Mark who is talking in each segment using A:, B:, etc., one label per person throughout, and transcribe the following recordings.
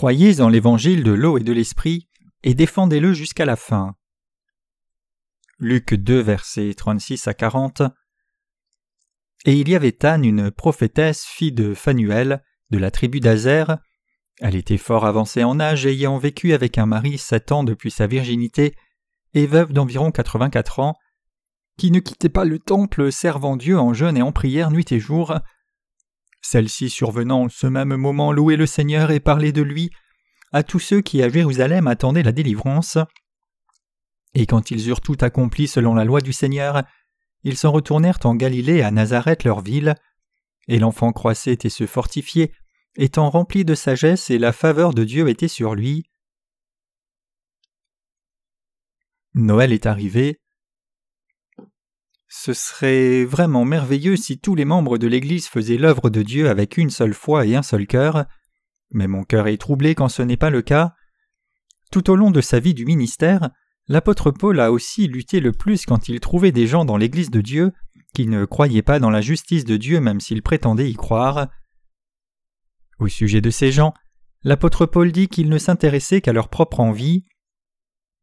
A: Croyez en l'évangile de l'eau et de l'esprit et défendez-le jusqu'à la fin. Luc 2, versets 36 à 40. Et il y avait Anne, une prophétesse, fille de Phanuel, de la tribu d'Azer. Elle était fort avancée en âge, ayant vécu avec un mari sept ans depuis sa virginité, et veuve d'environ quatre-vingt-quatre ans, qui ne quittait pas le temple, servant Dieu en jeûne et en prière nuit et jour. Celle-ci survenant ce même moment louait le Seigneur et parlait de lui à tous ceux qui à Jérusalem attendaient la délivrance. Et quand ils eurent tout accompli selon la loi du Seigneur, ils s'en retournèrent en Galilée à Nazareth leur ville, et l'enfant croissait et se fortifiait, étant rempli de sagesse et la faveur de Dieu était sur lui. Noël est arrivé. Ce serait vraiment merveilleux si tous les membres de l'Église faisaient l'œuvre de Dieu avec une seule foi et un seul cœur, mais mon cœur est troublé quand ce n'est pas le cas. Tout au long de sa vie du ministère, L'apôtre Paul a aussi lutté le plus quand il trouvait des gens dans l'Église de Dieu qui ne croyaient pas dans la justice de Dieu même s'ils prétendaient y croire. Au sujet de ces gens, l'apôtre Paul dit qu'ils ne s'intéressaient qu'à leur propre envie.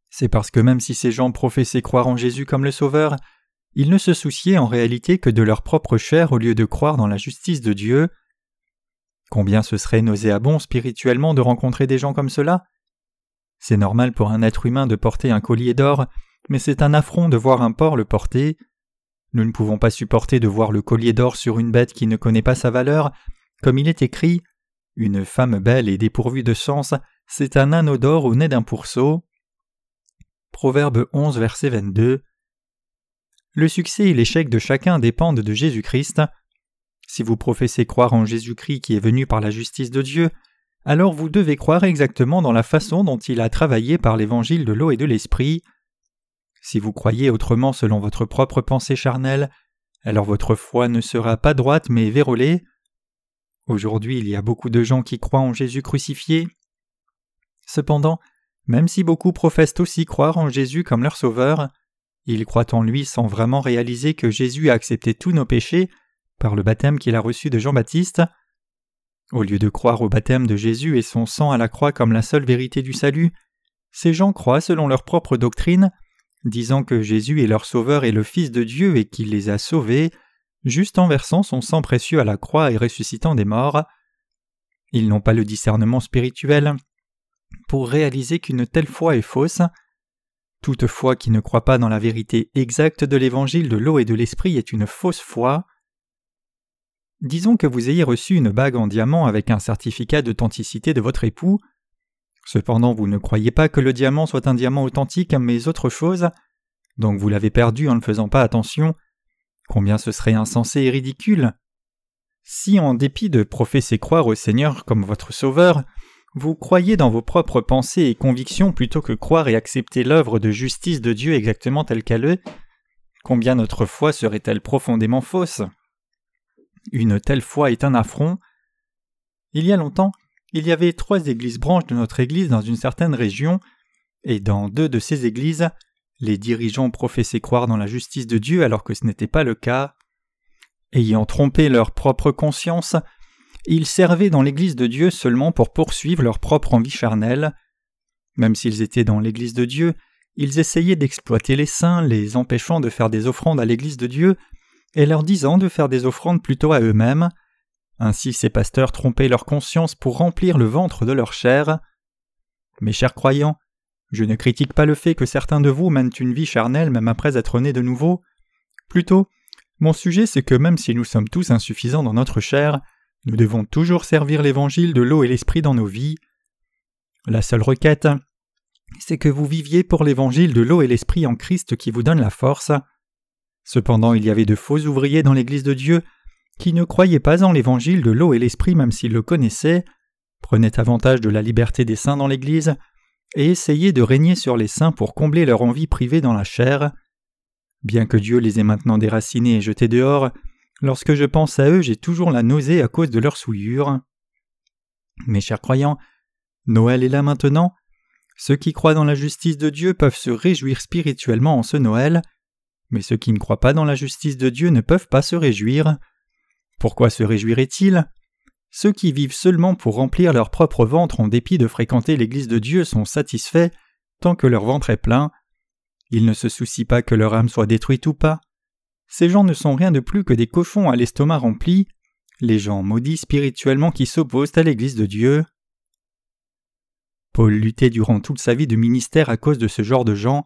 A: C'est parce que même si ces gens professaient croire en Jésus comme le Sauveur, ils ne se souciaient en réalité que de leur propre chair au lieu de croire dans la justice de Dieu. Combien ce serait nauséabond spirituellement de rencontrer des gens comme cela c'est normal pour un être humain de porter un collier d'or, mais c'est un affront de voir un porc le porter. Nous ne pouvons pas supporter de voir le collier d'or sur une bête qui ne connaît pas sa valeur, comme il est écrit Une femme belle et dépourvue de sens, c'est un anneau d'or au nez d'un pourceau. Proverbe 11, verset 22. Le succès et l'échec de chacun dépendent de Jésus-Christ. Si vous professez croire en Jésus-Christ qui est venu par la justice de Dieu, alors vous devez croire exactement dans la façon dont il a travaillé par l'évangile de l'eau et de l'esprit. Si vous croyez autrement selon votre propre pensée charnelle, alors votre foi ne sera pas droite mais vérolée. Aujourd'hui il y a beaucoup de gens qui croient en Jésus crucifié. Cependant, même si beaucoup professent aussi croire en Jésus comme leur sauveur, ils croient en lui sans vraiment réaliser que Jésus a accepté tous nos péchés par le baptême qu'il a reçu de Jean-Baptiste. Au lieu de croire au baptême de Jésus et son sang à la croix comme la seule vérité du salut, ces gens croient selon leur propre doctrine, disant que Jésus est leur Sauveur et le Fils de Dieu et qu'il les a sauvés, juste en versant son sang précieux à la croix et ressuscitant des morts. Ils n'ont pas le discernement spirituel pour réaliser qu'une telle foi est fausse. Toute foi qui ne croit pas dans la vérité exacte de l'évangile de l'eau et de l'esprit est une fausse foi. Disons que vous ayez reçu une bague en diamant avec un certificat d'authenticité de votre époux. Cependant, vous ne croyez pas que le diamant soit un diamant authentique, mais autre chose, donc vous l'avez perdu en ne faisant pas attention. Combien ce serait insensé et ridicule Si, en dépit de professer croire au Seigneur comme votre Sauveur, vous croyez dans vos propres pensées et convictions plutôt que croire et accepter l'œuvre de justice de Dieu exactement telle qu'elle est, combien notre foi serait-elle profondément fausse? Une telle foi est un affront. Il y a longtemps, il y avait trois églises branches de notre Église dans une certaine région, et dans deux de ces églises, les dirigeants professaient croire dans la justice de Dieu alors que ce n'était pas le cas. Ayant trompé leur propre conscience, ils servaient dans l'Église de Dieu seulement pour poursuivre leur propre envie charnelle. Même s'ils étaient dans l'Église de Dieu, ils essayaient d'exploiter les saints, les empêchant de faire des offrandes à l'Église de Dieu, et leur disant de faire des offrandes plutôt à eux-mêmes. Ainsi ces pasteurs trompaient leur conscience pour remplir le ventre de leur chair. Mes chers croyants, je ne critique pas le fait que certains de vous mènent une vie charnelle même après être nés de nouveau. Plutôt, mon sujet c'est que même si nous sommes tous insuffisants dans notre chair, nous devons toujours servir l'évangile de l'eau et l'esprit dans nos vies. La seule requête, c'est que vous viviez pour l'évangile de l'eau et l'esprit en Christ qui vous donne la force. Cependant il y avait de faux ouvriers dans l'Église de Dieu qui ne croyaient pas en l'évangile de l'eau et l'esprit même s'ils le connaissaient, prenaient avantage de la liberté des saints dans l'Église, et essayaient de régner sur les saints pour combler leur envie privée dans la chair. Bien que Dieu les ait maintenant déracinés et jetés dehors, lorsque je pense à eux j'ai toujours la nausée à cause de leur souillure. Mes chers croyants, Noël est là maintenant. Ceux qui croient dans la justice de Dieu peuvent se réjouir spirituellement en ce Noël, mais ceux qui ne croient pas dans la justice de Dieu ne peuvent pas se réjouir. Pourquoi se réjouiraient-ils? Ceux qui vivent seulement pour remplir leur propre ventre en dépit de fréquenter l'Église de Dieu sont satisfaits tant que leur ventre est plein. Ils ne se soucient pas que leur âme soit détruite ou pas. Ces gens ne sont rien de plus que des cochons à l'estomac rempli, les gens maudits spirituellement qui s'opposent à l'Église de Dieu. Paul luttait durant toute sa vie de ministère à cause de ce genre de gens.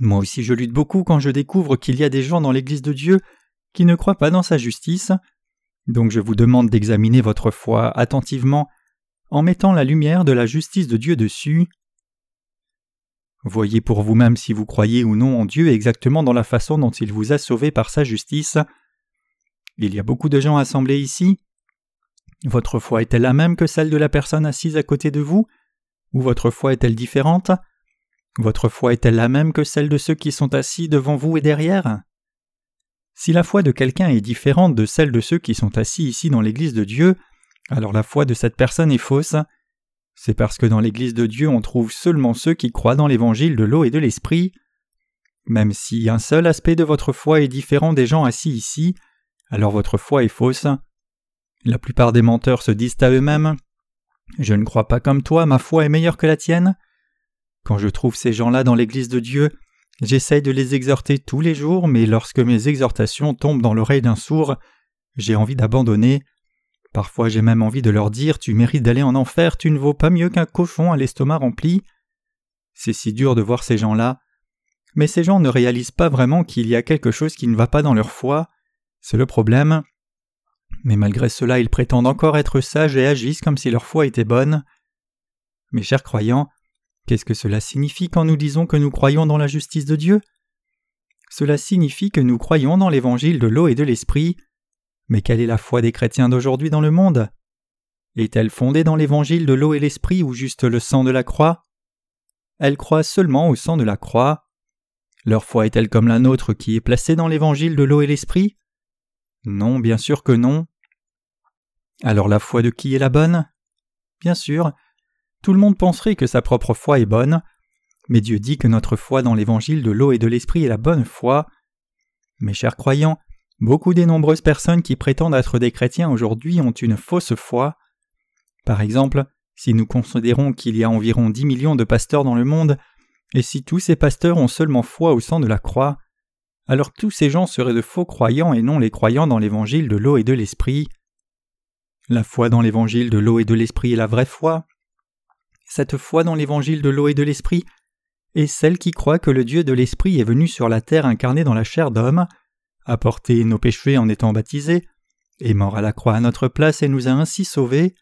A: Moi aussi je lutte beaucoup quand je découvre qu'il y a des gens dans l'Église de Dieu qui ne croient pas dans sa justice. Donc je vous demande d'examiner votre foi attentivement en mettant la lumière de la justice de Dieu dessus. Voyez pour vous-même si vous croyez ou non en Dieu exactement dans la façon dont il vous a sauvé par sa justice. Il y a beaucoup de gens assemblés ici. Votre foi est-elle la même que celle de la personne assise à côté de vous? Ou votre foi est-elle différente? Votre foi est-elle la même que celle de ceux qui sont assis devant vous et derrière? Si la foi de quelqu'un est différente de celle de ceux qui sont assis ici dans l'Église de Dieu, alors la foi de cette personne est fausse. C'est parce que dans l'Église de Dieu on trouve seulement ceux qui croient dans l'Évangile de l'eau et de l'Esprit. Même si un seul aspect de votre foi est différent des gens assis ici, alors votre foi est fausse. La plupart des menteurs se disent à eux-mêmes Je ne crois pas comme toi, ma foi est meilleure que la tienne. Quand je trouve ces gens-là dans l'Église de Dieu, j'essaye de les exhorter tous les jours, mais lorsque mes exhortations tombent dans l'oreille d'un sourd, j'ai envie d'abandonner. Parfois j'ai même envie de leur dire Tu mérites d'aller en enfer, tu ne vaux pas mieux qu'un cochon à l'estomac rempli. C'est si dur de voir ces gens-là. Mais ces gens ne réalisent pas vraiment qu'il y a quelque chose qui ne va pas dans leur foi. C'est le problème. Mais malgré cela, ils prétendent encore être sages et agissent comme si leur foi était bonne. Mes chers croyants, qu'est-ce que cela signifie quand nous disons que nous croyons dans la justice de Dieu? Cela signifie que nous croyons dans l'évangile de l'eau et de l'esprit. Mais quelle est la foi des chrétiens d'aujourd'hui dans le monde? Est-elle fondée dans l'évangile de l'eau et l'esprit ou juste le sang de la croix? Elle croit seulement au sang de la croix. Leur foi est-elle comme la nôtre qui est placée dans l'évangile de l'eau et l'esprit? Non, bien sûr que non. Alors la foi de qui est la bonne? Bien sûr, tout le monde penserait que sa propre foi est bonne, mais Dieu dit que notre foi dans l'évangile de l'eau et de l'esprit est la bonne foi. Mes chers croyants, Beaucoup des nombreuses personnes qui prétendent être des chrétiens aujourd'hui ont une fausse foi. Par exemple, si nous considérons qu'il y a environ 10 millions de pasteurs dans le monde, et si tous ces pasteurs ont seulement foi au sang de la croix, alors tous ces gens seraient de faux croyants et non les croyants dans l'évangile de l'eau et de l'esprit. La foi dans l'évangile de l'eau et de l'esprit est la vraie foi. Cette foi dans l'évangile de l'eau et de l'esprit est celle qui croit que le Dieu de l'esprit est venu sur la terre incarné dans la chair d'homme, a porté nos péchés en étant baptisé, est mort à la croix à notre place et nous a ainsi sauvés.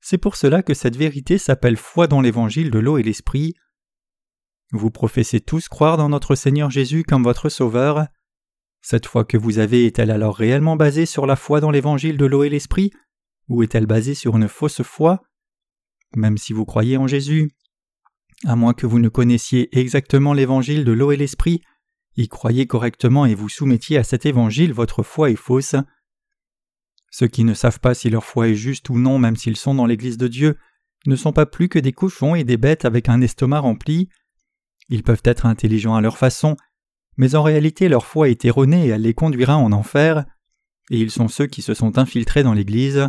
A: C'est pour cela que cette vérité s'appelle foi dans l'évangile de l'eau et l'esprit. Vous professez tous croire dans notre Seigneur Jésus comme votre Sauveur. Cette foi que vous avez est-elle alors réellement basée sur la foi dans l'évangile de l'eau et l'esprit, ou est-elle basée sur une fausse foi? Même si vous croyez en Jésus, à moins que vous ne connaissiez exactement l'évangile de l'eau et l'esprit, y croyez correctement et vous soumettiez à cet évangile, votre foi est fausse. Ceux qui ne savent pas si leur foi est juste ou non, même s'ils sont dans l'Église de Dieu, ne sont pas plus que des cochons et des bêtes avec un estomac rempli. Ils peuvent être intelligents à leur façon, mais en réalité leur foi est erronée et elle les conduira en enfer, et ils sont ceux qui se sont infiltrés dans l'Église.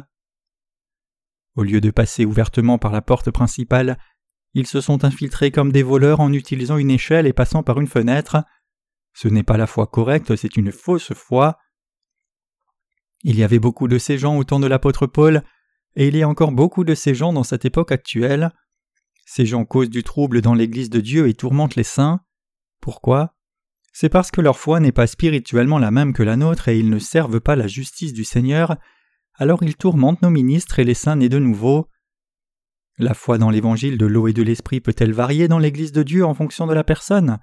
A: Au lieu de passer ouvertement par la porte principale, ils se sont infiltrés comme des voleurs en utilisant une échelle et passant par une fenêtre. Ce n'est pas la foi correcte, c'est une fausse foi. Il y avait beaucoup de ces gens au temps de l'apôtre Paul, et il y a encore beaucoup de ces gens dans cette époque actuelle. Ces gens causent du trouble dans l'Église de Dieu et tourmentent les saints. Pourquoi? C'est parce que leur foi n'est pas spirituellement la même que la nôtre et ils ne servent pas la justice du Seigneur, alors ils tourmentent nos ministres et les saints nés de nouveau. La foi dans l'évangile de l'eau et de l'esprit peut-elle varier dans l'Église de Dieu en fonction de la personne?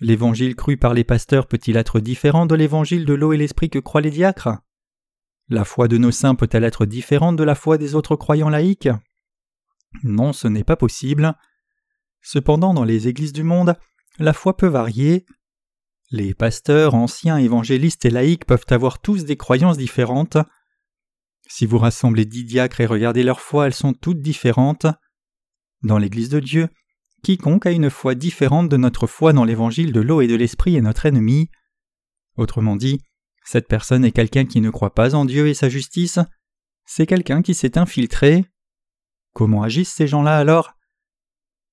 A: L'évangile cru par les pasteurs peut-il être différent de l'évangile de l'eau et l'esprit que croient les diacres? La foi de nos saints peut-elle être différente de la foi des autres croyants laïcs? Non, ce n'est pas possible. Cependant, dans les églises du monde, la foi peut varier. Les pasteurs, anciens, évangélistes et laïcs peuvent avoir tous des croyances différentes. Si vous rassemblez dix diacres et regardez leur foi, elles sont toutes différentes. Dans l'Église de Dieu, Quiconque a une foi différente de notre foi dans l'évangile de l'eau et de l'esprit est notre ennemi. Autrement dit, cette personne est quelqu'un qui ne croit pas en Dieu et sa justice. C'est quelqu'un qui s'est infiltré. Comment agissent ces gens-là alors?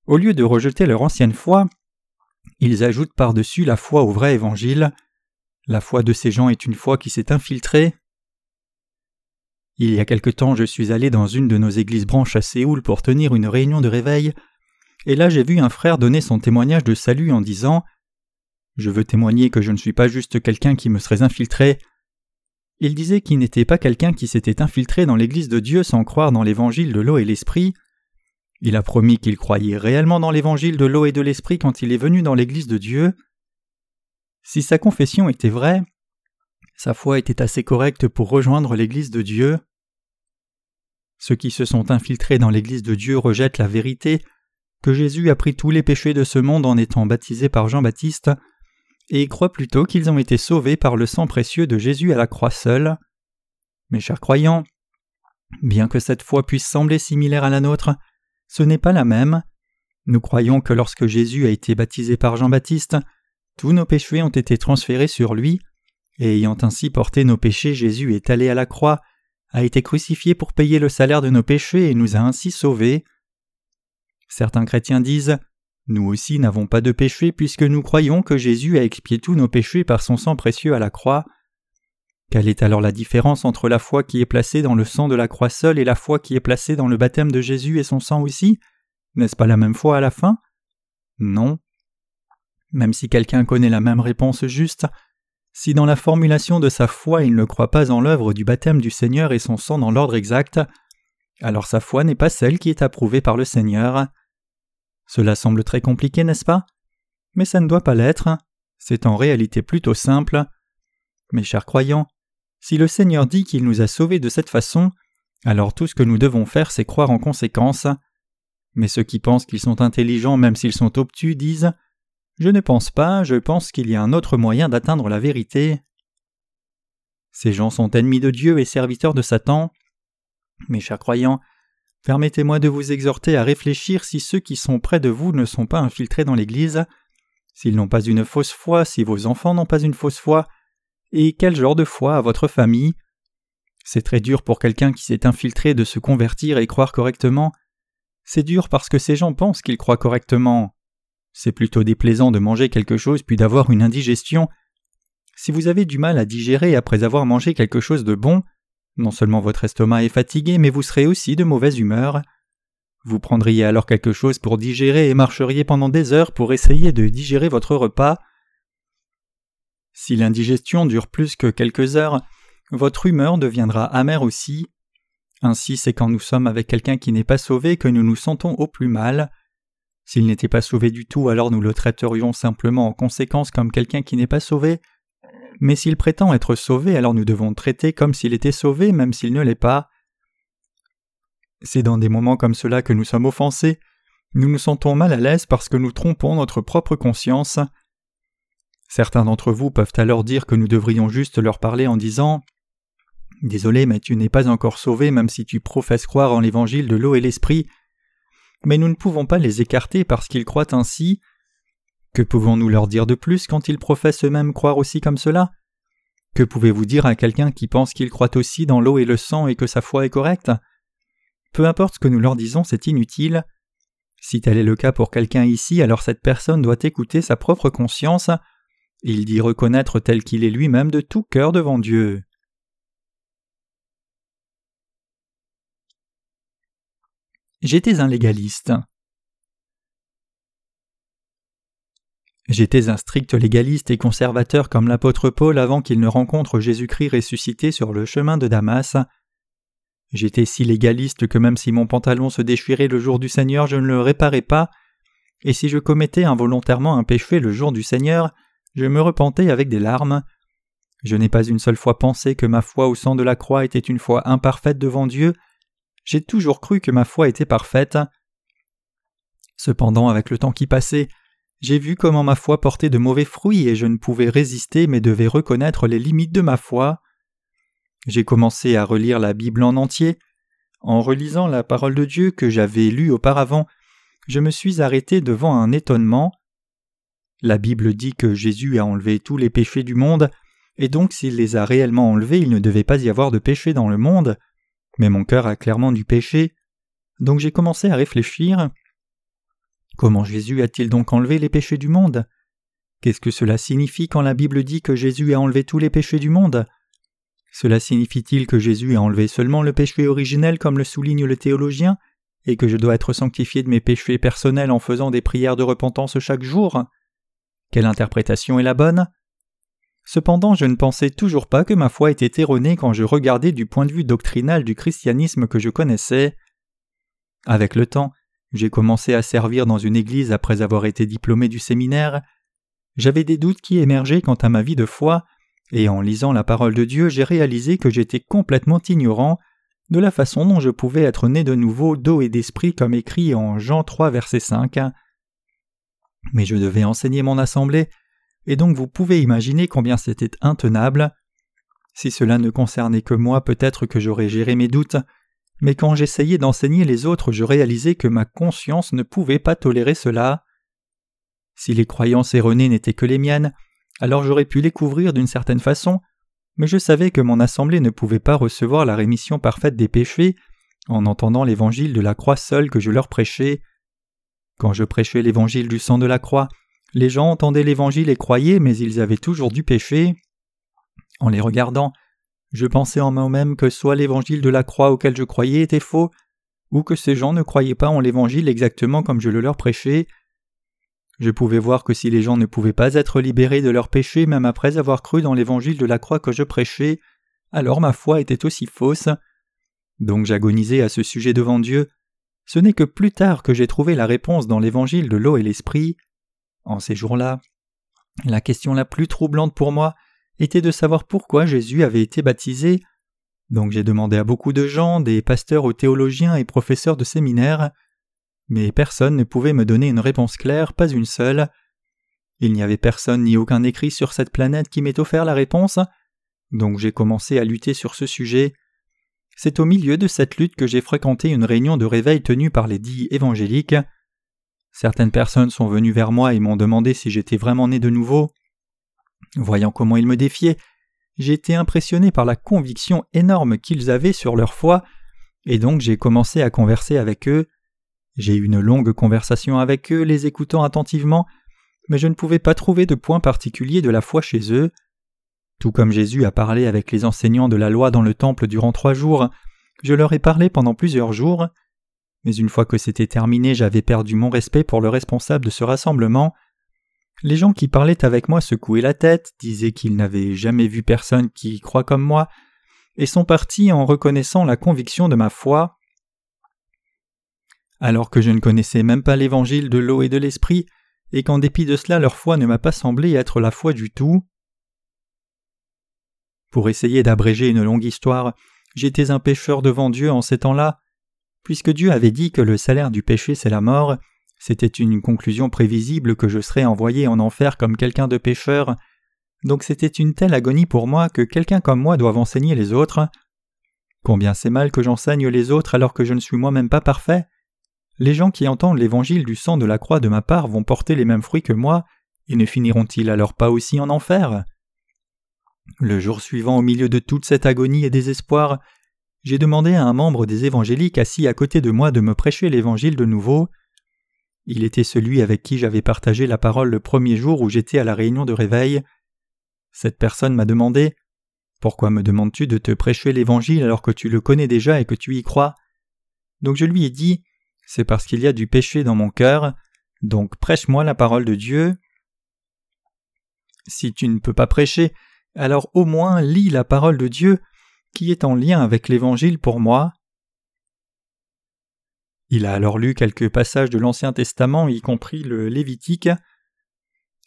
A: Au lieu de rejeter leur ancienne foi, ils ajoutent par-dessus la foi au vrai évangile. La foi de ces gens est une foi qui s'est infiltrée. Il y a quelque temps, je suis allé dans une de nos églises branches à Séoul pour tenir une réunion de réveil, et là j'ai vu un frère donner son témoignage de salut en disant Je veux témoigner que je ne suis pas juste quelqu'un qui me serait infiltré. Il disait qu'il n'était pas quelqu'un qui s'était infiltré dans l'Église de Dieu sans croire dans l'Évangile de l'eau et l'Esprit. Il a promis qu'il croyait réellement dans l'Évangile de l'eau et de l'Esprit quand il est venu dans l'Église de Dieu. Si sa confession était vraie, sa foi était assez correcte pour rejoindre l'Église de Dieu. Ceux qui se sont infiltrés dans l'Église de Dieu rejettent la vérité que Jésus a pris tous les péchés de ce monde en étant baptisé par Jean-Baptiste, et croient plutôt qu'ils ont été sauvés par le sang précieux de Jésus à la croix seule. Mes chers croyants, bien que cette foi puisse sembler similaire à la nôtre, ce n'est pas la même. Nous croyons que lorsque Jésus a été baptisé par Jean-Baptiste, tous nos péchés ont été transférés sur lui, et ayant ainsi porté nos péchés, Jésus est allé à la croix, a été crucifié pour payer le salaire de nos péchés et nous a ainsi sauvés. Certains chrétiens disent Nous aussi n'avons pas de péché puisque nous croyons que Jésus a expié tous nos péchés par son sang précieux à la croix. Quelle est alors la différence entre la foi qui est placée dans le sang de la croix seule et la foi qui est placée dans le baptême de Jésus et son sang aussi? N'est-ce pas la même foi à la fin? Non. Même si quelqu'un connaît la même réponse juste, si dans la formulation de sa foi il ne croit pas en l'œuvre du baptême du Seigneur et son sang dans l'ordre exact, alors sa foi n'est pas celle qui est approuvée par le Seigneur. Cela semble très compliqué, n'est-ce pas? Mais ça ne doit pas l'être, c'est en réalité plutôt simple. Mes chers croyants, si le Seigneur dit qu'il nous a sauvés de cette façon, alors tout ce que nous devons faire c'est croire en conséquence. Mais ceux qui pensent qu'ils sont intelligents même s'ils sont obtus disent je ne pense pas, je pense qu'il y a un autre moyen d'atteindre la vérité. Ces gens sont ennemis de Dieu et serviteurs de Satan. Mes chers croyants, permettez-moi de vous exhorter à réfléchir si ceux qui sont près de vous ne sont pas infiltrés dans l'Église, s'ils n'ont pas une fausse foi, si vos enfants n'ont pas une fausse foi, et quel genre de foi a votre famille? C'est très dur pour quelqu'un qui s'est infiltré de se convertir et croire correctement. C'est dur parce que ces gens pensent qu'ils croient correctement. C'est plutôt déplaisant de manger quelque chose puis d'avoir une indigestion. Si vous avez du mal à digérer après avoir mangé quelque chose de bon, non seulement votre estomac est fatigué, mais vous serez aussi de mauvaise humeur. Vous prendriez alors quelque chose pour digérer et marcheriez pendant des heures pour essayer de digérer votre repas. Si l'indigestion dure plus que quelques heures, votre humeur deviendra amère aussi. Ainsi c'est quand nous sommes avec quelqu'un qui n'est pas sauvé que nous nous sentons au plus mal. S'il n'était pas sauvé du tout, alors nous le traiterions simplement en conséquence comme quelqu'un qui n'est pas sauvé. Mais s'il prétend être sauvé, alors nous devons traiter comme s'il était sauvé, même s'il ne l'est pas. C'est dans des moments comme cela que nous sommes offensés. Nous nous sentons mal à l'aise parce que nous trompons notre propre conscience. Certains d'entre vous peuvent alors dire que nous devrions juste leur parler en disant Désolé, mais tu n'es pas encore sauvé même si tu professes croire en l'évangile de l'eau et l'esprit mais nous ne pouvons pas les écarter parce qu'ils croient ainsi. Que pouvons-nous leur dire de plus quand ils professent eux-mêmes croire aussi comme cela? Que pouvez-vous dire à quelqu'un qui pense qu'il croit aussi dans l'eau et le sang et que sa foi est correcte? Peu importe ce que nous leur disons, c'est inutile. Si tel est le cas pour quelqu'un ici, alors cette personne doit écouter sa propre conscience. Il dit reconnaître tel qu'il est lui-même de tout cœur devant Dieu. J'étais un légaliste. J'étais un strict légaliste et conservateur comme l'apôtre Paul avant qu'il ne rencontre Jésus-Christ ressuscité sur le chemin de Damas. J'étais si légaliste que même si mon pantalon se déchirait le jour du Seigneur, je ne le réparais pas, et si je commettais involontairement un péché le jour du Seigneur, je me repentais avec des larmes. Je n'ai pas une seule fois pensé que ma foi au sang de la croix était une foi imparfaite devant Dieu, j'ai toujours cru que ma foi était parfaite. Cependant, avec le temps qui passait, j'ai vu comment ma foi portait de mauvais fruits et je ne pouvais résister mais devais reconnaître les limites de ma foi. J'ai commencé à relire la Bible en entier. En relisant la parole de Dieu que j'avais lue auparavant, je me suis arrêté devant un étonnement. La Bible dit que Jésus a enlevé tous les péchés du monde, et donc s'il les a réellement enlevés, il ne devait pas y avoir de péché dans le monde. Mais mon cœur a clairement du péché, donc j'ai commencé à réfléchir. Comment Jésus a-t-il donc enlevé les péchés du monde? Qu'est-ce que cela signifie quand la Bible dit que Jésus a enlevé tous les péchés du monde? Cela signifie-t-il que Jésus a enlevé seulement le péché originel comme le souligne le théologien, et que je dois être sanctifié de mes péchés personnels en faisant des prières de repentance chaque jour? Quelle interprétation est la bonne? Cependant, je ne pensais toujours pas que ma foi était erronée quand je regardais du point de vue doctrinal du christianisme que je connaissais. Avec le temps, j'ai commencé à servir dans une église après avoir été diplômé du séminaire, j'avais des doutes qui émergeaient quant à ma vie de foi, et en lisant la parole de Dieu, j'ai réalisé que j'étais complètement ignorant de la façon dont je pouvais être né de nouveau d'eau et d'esprit comme écrit en Jean 3 verset 5. Mais je devais enseigner mon assemblée, et donc vous pouvez imaginer combien c'était intenable. Si cela ne concernait que moi, peut-être que j'aurais géré mes doutes, mais quand j'essayais d'enseigner les autres, je réalisais que ma conscience ne pouvait pas tolérer cela. Si les croyances erronées n'étaient que les miennes, alors j'aurais pu les couvrir d'une certaine façon, mais je savais que mon assemblée ne pouvait pas recevoir la rémission parfaite des péchés en entendant l'évangile de la croix seul que je leur prêchais. Quand je prêchais l'évangile du sang de la croix, les gens entendaient l'évangile et croyaient, mais ils avaient toujours du péché. En les regardant, je pensais en moi-même que soit l'évangile de la croix auquel je croyais était faux, ou que ces gens ne croyaient pas en l'évangile exactement comme je le leur prêchais, je pouvais voir que si les gens ne pouvaient pas être libérés de leurs péchés même après avoir cru dans l'évangile de la croix que je prêchais, alors ma foi était aussi fausse. Donc j'agonisais à ce sujet devant Dieu. Ce n'est que plus tard que j'ai trouvé la réponse dans l'évangile de l'eau et l'esprit. En ces jours-là, la question la plus troublante pour moi était de savoir pourquoi Jésus avait été baptisé. Donc j'ai demandé à beaucoup de gens, des pasteurs aux théologiens et professeurs de séminaires, mais personne ne pouvait me donner une réponse claire, pas une seule. Il n'y avait personne ni aucun écrit sur cette planète qui m'ait offert la réponse, donc j'ai commencé à lutter sur ce sujet. C'est au milieu de cette lutte que j'ai fréquenté une réunion de réveil tenue par les dits évangéliques. Certaines personnes sont venues vers moi et m'ont demandé si j'étais vraiment né de nouveau. Voyant comment ils me défiaient, j'ai été impressionné par la conviction énorme qu'ils avaient sur leur foi, et donc j'ai commencé à converser avec eux. J'ai eu une longue conversation avec eux, les écoutant attentivement, mais je ne pouvais pas trouver de point particulier de la foi chez eux. Tout comme Jésus a parlé avec les enseignants de la loi dans le temple durant trois jours, je leur ai parlé pendant plusieurs jours, mais une fois que c'était terminé j'avais perdu mon respect pour le responsable de ce rassemblement. Les gens qui parlaient avec moi secouaient la tête, disaient qu'ils n'avaient jamais vu personne qui croit comme moi, et sont partis en reconnaissant la conviction de ma foi alors que je ne connaissais même pas l'évangile de l'eau et de l'esprit, et qu'en dépit de cela leur foi ne m'a pas semblé être la foi du tout. Pour essayer d'abréger une longue histoire, j'étais un pécheur devant Dieu en ces temps-là. Puisque Dieu avait dit que le salaire du péché c'est la mort, c'était une conclusion prévisible que je serais envoyé en enfer comme quelqu'un de pécheur, donc c'était une telle agonie pour moi que quelqu'un comme moi doive enseigner les autres. Combien c'est mal que j'enseigne les autres alors que je ne suis moi-même pas parfait les gens qui entendent l'évangile du sang de la croix de ma part vont porter les mêmes fruits que moi, et ne finiront-ils alors pas aussi en enfer? Le jour suivant, au milieu de toute cette agonie et désespoir, j'ai demandé à un membre des évangéliques assis à côté de moi de me prêcher l'évangile de nouveau. Il était celui avec qui j'avais partagé la parole le premier jour où j'étais à la réunion de réveil. Cette personne m'a demandé Pourquoi me demandes-tu de te prêcher l'évangile alors que tu le connais déjà et que tu y crois? Donc je lui ai dit c'est parce qu'il y a du péché dans mon cœur, donc prêche-moi la parole de Dieu. Si tu ne peux pas prêcher, alors au moins lis la parole de Dieu qui est en lien avec l'Évangile pour moi. Il a alors lu quelques passages de l'Ancien Testament, y compris le Lévitique,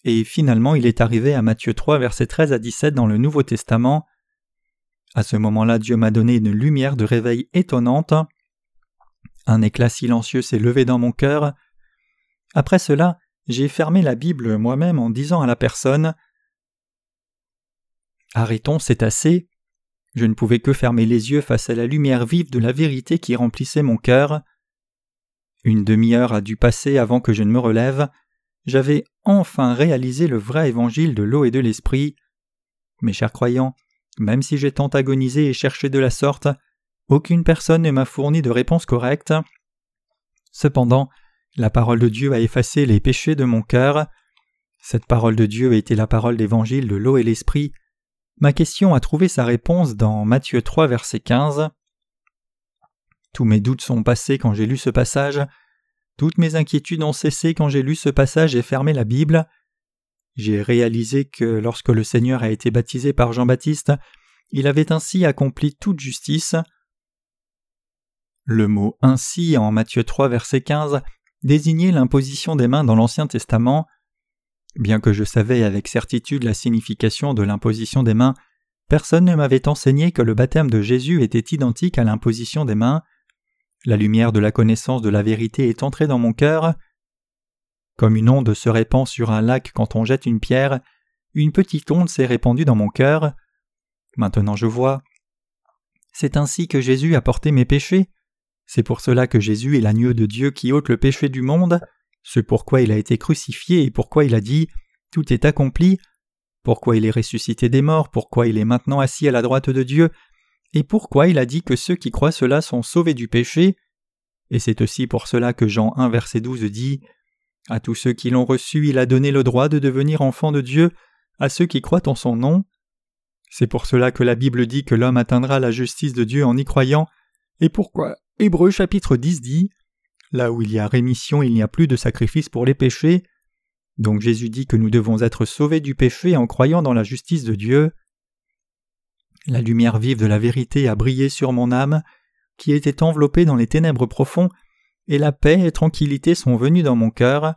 A: et finalement il est arrivé à Matthieu 3, versets 13 à 17 dans le Nouveau Testament. À ce moment-là, Dieu m'a donné une lumière de réveil étonnante. Un éclat silencieux s'est levé dans mon cœur. Après cela, j'ai fermé la Bible moi-même en disant à la personne Arrêtons, c'est assez. Je ne pouvais que fermer les yeux face à la lumière vive de la vérité qui remplissait mon cœur. Une demi-heure a dû passer avant que je ne me relève. J'avais enfin réalisé le vrai évangile de l'eau et de l'esprit. Mes chers croyants, même si j'ai tant agonisé et cherché de la sorte, aucune personne ne m'a fourni de réponse correcte. Cependant, la parole de Dieu a effacé les péchés de mon cœur. Cette parole de Dieu a été la parole d'évangile de l'eau et l'esprit. Ma question a trouvé sa réponse dans Matthieu 3 verset 15. Tous mes doutes sont passés quand j'ai lu ce passage. Toutes mes inquiétudes ont cessé quand j'ai lu ce passage et fermé la Bible. J'ai réalisé que lorsque le Seigneur a été baptisé par Jean-Baptiste, il avait ainsi accompli toute justice. Le mot ainsi en Matthieu 3 verset 15 désignait l'imposition des mains dans l'Ancien Testament. Bien que je savais avec certitude la signification de l'imposition des mains, personne ne m'avait enseigné que le baptême de Jésus était identique à l'imposition des mains. La lumière de la connaissance de la vérité est entrée dans mon cœur. Comme une onde se répand sur un lac quand on jette une pierre, une petite onde s'est répandue dans mon cœur. Maintenant je vois. C'est ainsi que Jésus a porté mes péchés. C'est pour cela que Jésus est l'agneau de Dieu qui ôte le péché du monde. C'est pourquoi il a été crucifié et pourquoi il a dit Tout est accompli, pourquoi il est ressuscité des morts, pourquoi il est maintenant assis à la droite de Dieu, et pourquoi il a dit que ceux qui croient cela sont sauvés du péché? Et c'est aussi pour cela que Jean 1 verset 12 dit À tous ceux qui l'ont reçu, il a donné le droit de devenir enfants de Dieu, à ceux qui croient en son nom. C'est pour cela que la Bible dit que l'homme atteindra la justice de Dieu en y croyant, et pourquoi? Hébreu chapitre 10 dit Là où il y a rémission, il n'y a plus de sacrifice pour les péchés. Donc Jésus dit que nous devons être sauvés du péché en croyant dans la justice de Dieu. La lumière vive de la vérité a brillé sur mon âme, qui était enveloppée dans les ténèbres profonds, et la paix et tranquillité sont venues dans mon cœur.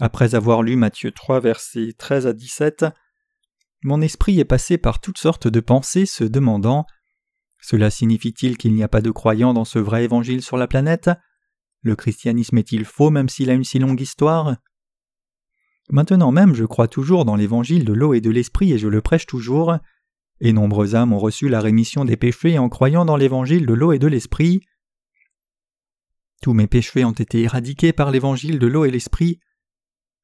A: Après avoir lu Matthieu 3 versets 13 à 17, mon esprit est passé par toutes sortes de pensées se demandant Cela signifie-t-il qu'il n'y a pas de croyants dans ce vrai évangile sur la planète? Le christianisme est-il faux même s'il a une si longue histoire? Maintenant même je crois toujours dans l'évangile de l'eau et de l'esprit et je le prêche toujours, et nombreux âmes ont reçu la rémission des péchés en croyant dans l'évangile de l'eau et de l'esprit. Tous mes péchés ont été éradiqués par l'évangile de l'eau et l'esprit.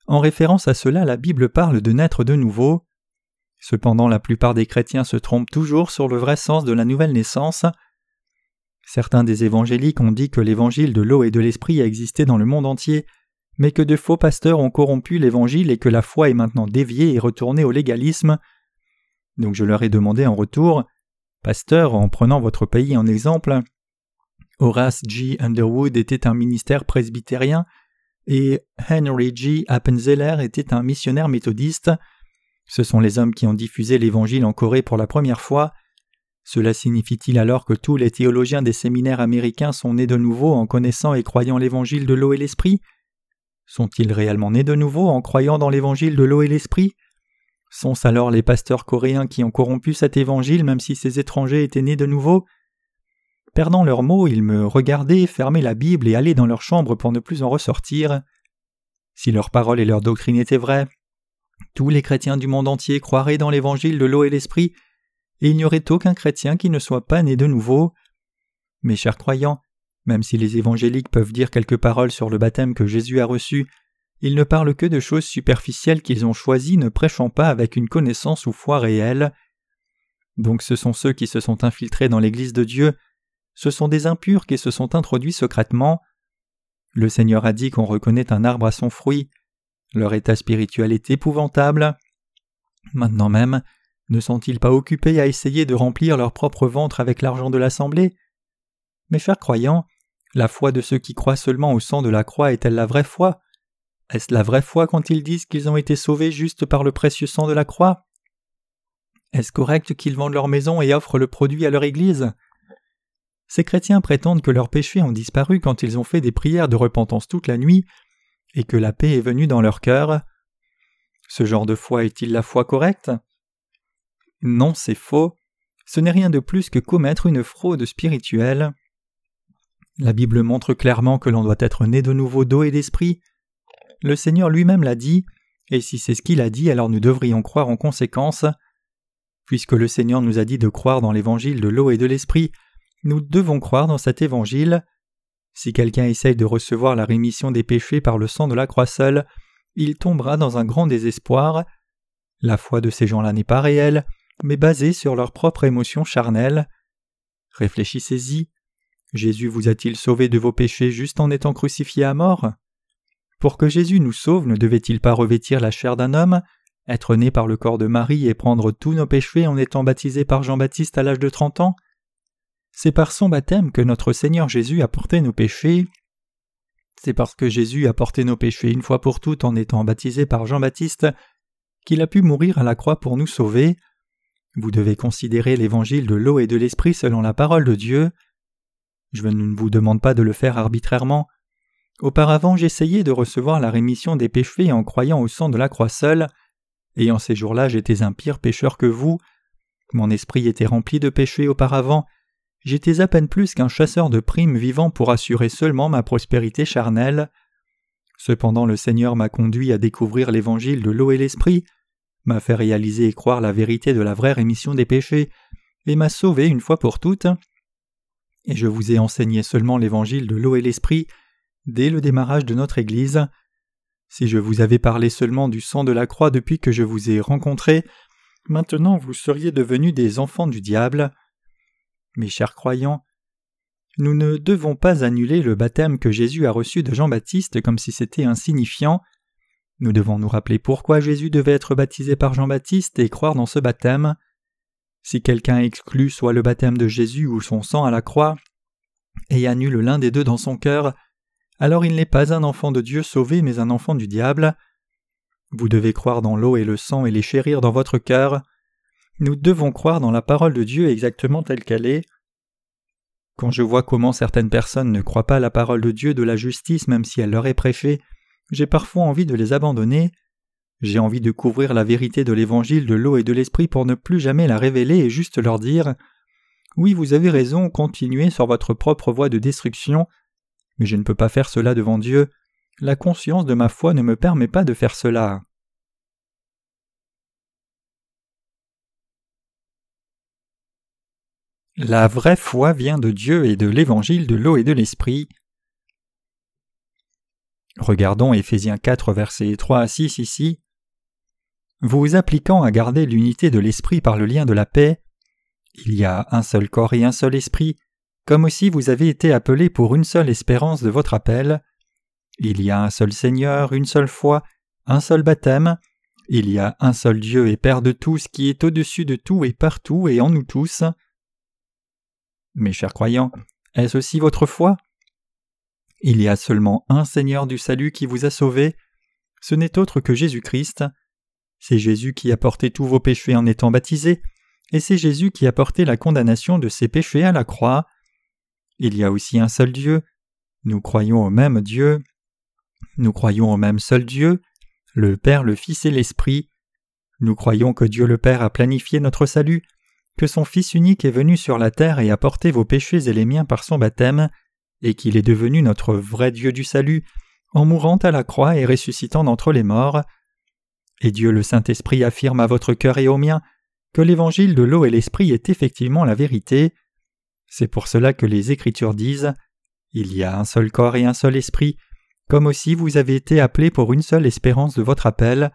A: En référence à cela, la Bible parle de naître de nouveau. Cependant, la plupart des chrétiens se trompent toujours sur le vrai sens de la nouvelle naissance. Certains des évangéliques ont dit que l'évangile de l'eau et de l'esprit a existé dans le monde entier, mais que de faux pasteurs ont corrompu l'évangile et que la foi est maintenant déviée et retournée au légalisme. Donc je leur ai demandé en retour Pasteur, en prenant votre pays en exemple, Horace G. Underwood était un ministère presbytérien et Henry G. Appenzeller était un missionnaire méthodiste. Ce sont les hommes qui ont diffusé l'évangile en Corée pour la première fois. Cela signifie-t-il alors que tous les théologiens des séminaires américains sont nés de nouveau en connaissant et croyant l'évangile de l'eau et l'esprit? Sont-ils réellement nés de nouveau en croyant dans l'évangile de l'eau et l'esprit? Sont-ce alors les pasteurs coréens qui ont corrompu cet évangile même si ces étrangers étaient nés de nouveau? Perdant leurs mots, ils me regardaient, fermaient la Bible et allaient dans leur chambre pour ne plus en ressortir. Si leurs paroles et leur doctrine étaient vraies, tous les chrétiens du monde entier croiraient dans l'évangile de l'eau et l'esprit et il n'y aurait aucun chrétien qui ne soit pas né de nouveau. Mes chers croyants, même si les évangéliques peuvent dire quelques paroles sur le baptême que Jésus a reçu, ils ne parlent que de choses superficielles qu'ils ont choisies, ne prêchant pas avec une connaissance ou foi réelle. Donc ce sont ceux qui se sont infiltrés dans l'Église de Dieu, ce sont des impurs qui se sont introduits secrètement. Le Seigneur a dit qu'on reconnaît un arbre à son fruit. Leur état spirituel est épouvantable. Maintenant même, ne sont-ils pas occupés à essayer de remplir leur propre ventre avec l'argent de l'Assemblée? Mes chers croyants, la foi de ceux qui croient seulement au sang de la croix est-elle la vraie foi? Est-ce la vraie foi quand ils disent qu'ils ont été sauvés juste par le précieux sang de la croix? Est-ce correct qu'ils vendent leur maison et offrent le produit à leur Église? Ces chrétiens prétendent que leurs péchés ont disparu quand ils ont fait des prières de repentance toute la nuit et que la paix est venue dans leur cœur. Ce genre de foi est-il la foi correcte? Non, c'est faux. Ce n'est rien de plus que commettre une fraude spirituelle. La Bible montre clairement que l'on doit être né de nouveau d'eau et d'esprit. Le Seigneur lui-même l'a dit, et si c'est ce qu'il a dit, alors nous devrions croire en conséquence. Puisque le Seigneur nous a dit de croire dans l'évangile de l'eau et de l'esprit, nous devons croire dans cet évangile. Si quelqu'un essaye de recevoir la rémission des péchés par le sang de la croix seule, il tombera dans un grand désespoir. La foi de ces gens-là n'est pas réelle, mais basée sur leur propre émotion charnelle. Réfléchissez-y. Jésus vous a-t-il sauvé de vos péchés juste en étant crucifié à mort? Pour que Jésus nous sauve, ne devait-il pas revêtir la chair d'un homme, être né par le corps de Marie et prendre tous nos péchés en étant baptisé par Jean-Baptiste à l'âge de trente ans? C'est par son baptême que notre Seigneur Jésus a porté nos péchés. C'est parce que Jésus a porté nos péchés une fois pour toutes en étant baptisé par Jean-Baptiste qu'il a pu mourir à la croix pour nous sauver. Vous devez considérer l'évangile de l'eau et de l'esprit selon la parole de Dieu. Je ne vous demande pas de le faire arbitrairement. Auparavant, j'essayais de recevoir la rémission des péchés en croyant au sang de la croix seule, et en ces jours-là j'étais un pire pécheur que vous. Mon esprit était rempli de péchés auparavant, j'étais à peine plus qu'un chasseur de primes vivant pour assurer seulement ma prospérité charnelle. Cependant le Seigneur m'a conduit à découvrir l'évangile de l'eau et l'esprit, m'a fait réaliser et croire la vérité de la vraie rémission des péchés, et m'a sauvé une fois pour toutes et je vous ai enseigné seulement l'évangile de l'eau et l'esprit dès le démarrage de notre Église. Si je vous avais parlé seulement du sang de la croix depuis que je vous ai rencontré, maintenant vous seriez devenus des enfants du diable. Mes chers croyants, nous ne devons pas annuler le baptême que Jésus a reçu de Jean-Baptiste comme si c'était insignifiant. Nous devons nous rappeler pourquoi Jésus devait être baptisé par Jean-Baptiste et croire dans ce baptême. Si quelqu'un exclut soit le baptême de Jésus ou son sang à la croix, et annule l'un des deux dans son cœur, alors il n'est pas un enfant de Dieu sauvé mais un enfant du diable. Vous devez croire dans l'eau et le sang et les chérir dans votre cœur. Nous devons croire dans la parole de Dieu exactement telle qu'elle est. Quand je vois comment certaines personnes ne croient pas la parole de Dieu de la justice même si elle leur est prêchée, j'ai parfois envie de les abandonner. J'ai envie de couvrir la vérité de l'évangile de l'eau et de l'esprit pour ne plus jamais la révéler et juste leur dire Oui, vous avez raison, continuez sur votre propre voie de destruction, mais je ne peux pas faire cela devant Dieu. La conscience de ma foi ne me permet pas de faire cela. La vraie foi vient de Dieu et de l'évangile de l'eau et de l'esprit. Regardons Éphésiens 4 versets 3 à 6 ici vous appliquant à garder l'unité de l'esprit par le lien de la paix. Il y a un seul corps et un seul esprit, comme aussi vous avez été appelés pour une seule espérance de votre appel. Il y a un seul Seigneur, une seule foi, un seul baptême. Il y a un seul Dieu et Père de tous qui est au-dessus de tout et partout et en nous tous. Mes chers croyants, est-ce aussi votre foi? Il y a seulement un Seigneur du salut qui vous a sauvés. Ce n'est autre que Jésus-Christ. C'est Jésus qui a porté tous vos péchés en étant baptisé, et c'est Jésus qui a porté la condamnation de ses péchés à la croix. Il y a aussi un seul Dieu. Nous croyons au même Dieu. Nous croyons au même seul Dieu, le Père, le Fils et l'Esprit. Nous croyons que Dieu le Père a planifié notre salut, que son Fils unique est venu sur la terre et a porté vos péchés et les miens par son baptême, et qu'il est devenu notre vrai Dieu du salut, en mourant à la croix et ressuscitant d'entre les morts. Et Dieu le Saint-Esprit affirme à votre cœur et au mien que l'évangile de l'eau et l'esprit est effectivement la vérité. C'est pour cela que les Écritures disent Il y a un seul corps et un seul esprit, comme aussi vous avez été appelés pour une seule espérance de votre appel.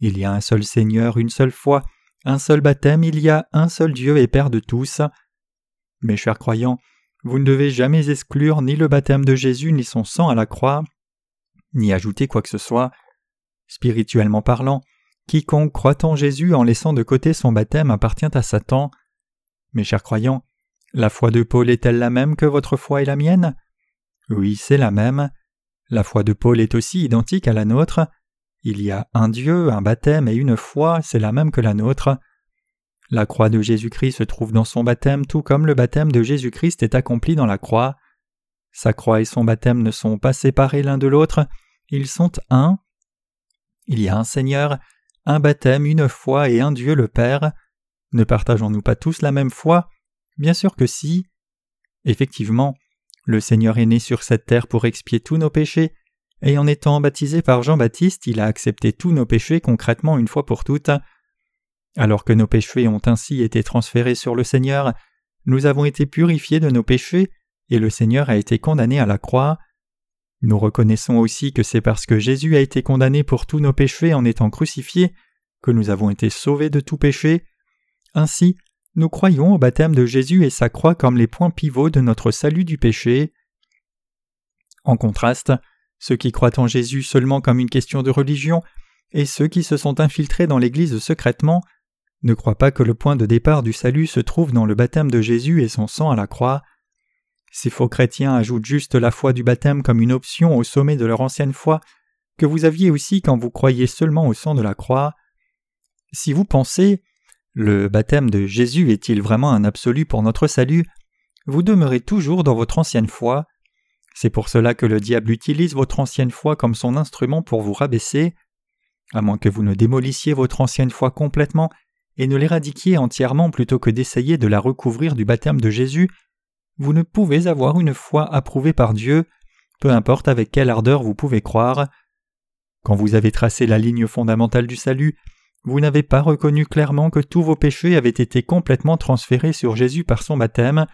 A: Il y a un seul Seigneur, une seule foi, un seul baptême, il y a un seul Dieu et Père de tous. Mes chers croyants, vous ne devez jamais exclure ni le baptême de Jésus ni son sang à la croix, ni ajouter quoi que ce soit. Spirituellement parlant, quiconque croit en Jésus en laissant de côté son baptême appartient à Satan. Mes chers croyants, la foi de Paul est-elle la même que votre foi et la mienne? Oui, c'est la même. La foi de Paul est aussi identique à la nôtre. Il y a un Dieu, un baptême et une foi, c'est la même que la nôtre. La croix de Jésus-Christ se trouve dans son baptême tout comme le baptême de Jésus-Christ est accompli dans la croix. Sa croix et son baptême ne sont pas séparés l'un de l'autre, ils sont un. Il y a un Seigneur, un baptême, une foi et un Dieu le Père. Ne partageons-nous pas tous la même foi? Bien sûr que si. Effectivement, le Seigneur est né sur cette terre pour expier tous nos péchés, et en étant baptisé par Jean-Baptiste, il a accepté tous nos péchés concrètement une fois pour toutes. Alors que nos péchés ont ainsi été transférés sur le Seigneur, nous avons été purifiés de nos péchés, et le Seigneur a été condamné à la croix. Nous reconnaissons aussi que c'est parce que Jésus a été condamné pour tous nos péchés en étant crucifié que nous avons été sauvés de tout péché. Ainsi, nous croyons au baptême de Jésus et sa croix comme les points pivots de notre salut du péché. En contraste, ceux qui croient en Jésus seulement comme une question de religion et ceux qui se sont infiltrés dans l'Église secrètement ne croient pas que le point de départ du salut se trouve dans le baptême de Jésus et son sang à la croix. Ces faux chrétiens ajoutent juste la foi du baptême comme une option au sommet de leur ancienne foi que vous aviez aussi quand vous croyez seulement au sang de la croix. Si vous pensez le baptême de Jésus est-il vraiment un absolu pour notre salut? Vous demeurez toujours dans votre ancienne foi. C'est pour cela que le diable utilise votre ancienne foi comme son instrument pour vous rabaisser. À moins que vous ne démolissiez votre ancienne foi complètement et ne l'éradiquiez entièrement plutôt que d'essayer de la recouvrir du baptême de Jésus, vous ne pouvez avoir une foi approuvée par Dieu, peu importe avec quelle ardeur vous pouvez croire. Quand vous avez tracé la ligne fondamentale du salut, vous n'avez pas reconnu clairement que tous vos péchés avaient été complètement transférés sur Jésus par son baptême,